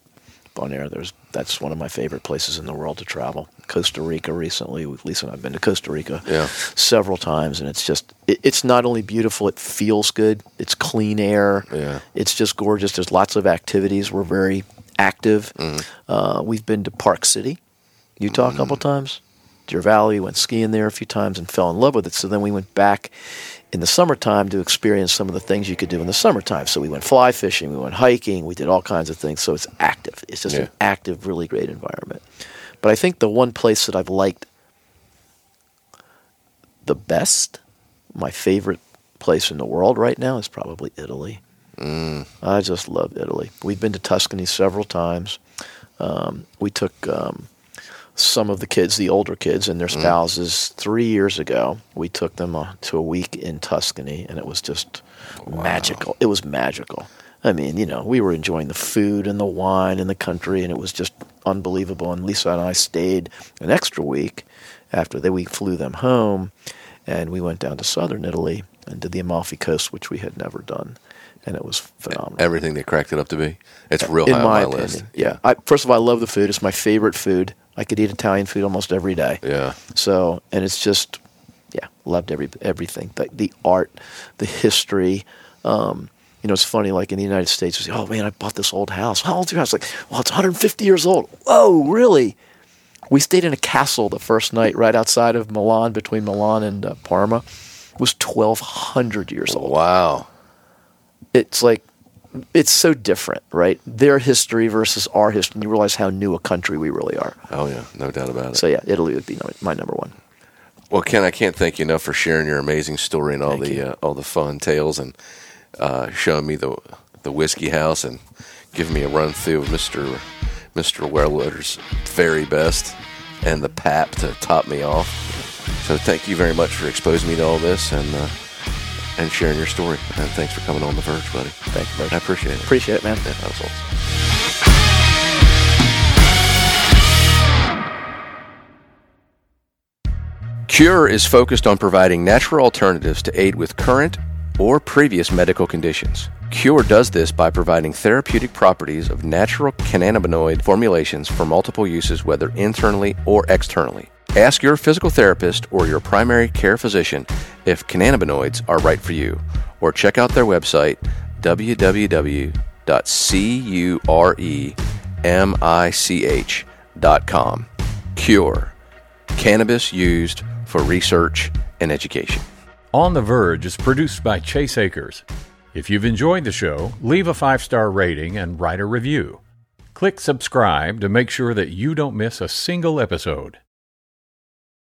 on there. There's that's one of my favorite places in the world to travel. Costa Rica recently, Lisa and I've been to Costa Rica Yeah. several times, and it's just it, it's not only beautiful, it feels good. It's clean air. Yeah. It's just gorgeous. There's lots of activities. We're very active. Uh, we've been to Park City, Utah, a couple times. Deer Valley, went skiing there a few times and fell in love with it. So then we went back in the summertime to experience some of the things you could do in the summertime. So we went fly fishing, we went hiking, we did all kinds of things. So it's active. It's just Yeah. an active, really great environment. But I think the one place that I've liked the best, my favorite place in the world right now is probably Italy. I just love Italy. We've been to Tuscany several times. Um, we took um, some of the kids, the older kids, and their spouses three years ago. We took them uh, to a week in Tuscany, and it was just magical. It was magical. I mean, you know, we were enjoying the food and the wine and the country, and it was just unbelievable. And Lisa and I stayed an extra week after that. We flew them home, and we went down to southern Italy and did the Amalfi Coast, which we had never done, and it was phenomenal Everything they cracked it up to be. It's real in high my on my opinion. list. Yeah. I, first of all, I love the food. It's my favorite food. I could eat Italian food almost every day. Yeah. So, and it's just, yeah, loved every everything. The, the art, the history. Um, you know, it's funny. Like in the United States, say, "Oh man, I bought this old house. How old's your house?" Like, well, it's 150 years old. Whoa, really? We stayed in a castle the first night right outside of Milan, between Milan and uh, Parma. It was 1,200 years old Wow. it's like it's so different, right? Their history versus our history. And you realize how new a country we really are. Oh yeah, no doubt about it. So yeah, Italy would be my number one. Well, Ken, I can't thank you enough for sharing your amazing story and all Thank the uh, all the fun tales and uh, showing me the the whiskey house and giving me a run through of Mister Mister Wellwater's very best and the Pap to top me off. So thank you very much for exposing me to all this and uh, and sharing your story. And thanks for coming on the Virg, buddy. Thank you, Bert. I appreciate it. Appreciate it, man. Yeah, that was awesome. Cure is focused on providing natural alternatives to aid with current or previous medical conditions. Cure does this by providing therapeutic properties of natural cannabinoid formulations for multiple uses, whether internally or externally. Ask your physical therapist or your primary care physician if cannabinoids are right for you, or check out their website www.curemich.com. Cure cannabis used for research and education. On the Virg is produced by Chase Akers. If you've enjoyed the show, leave a five star rating and write a review. Click subscribe to make sure that you don't miss a single episode.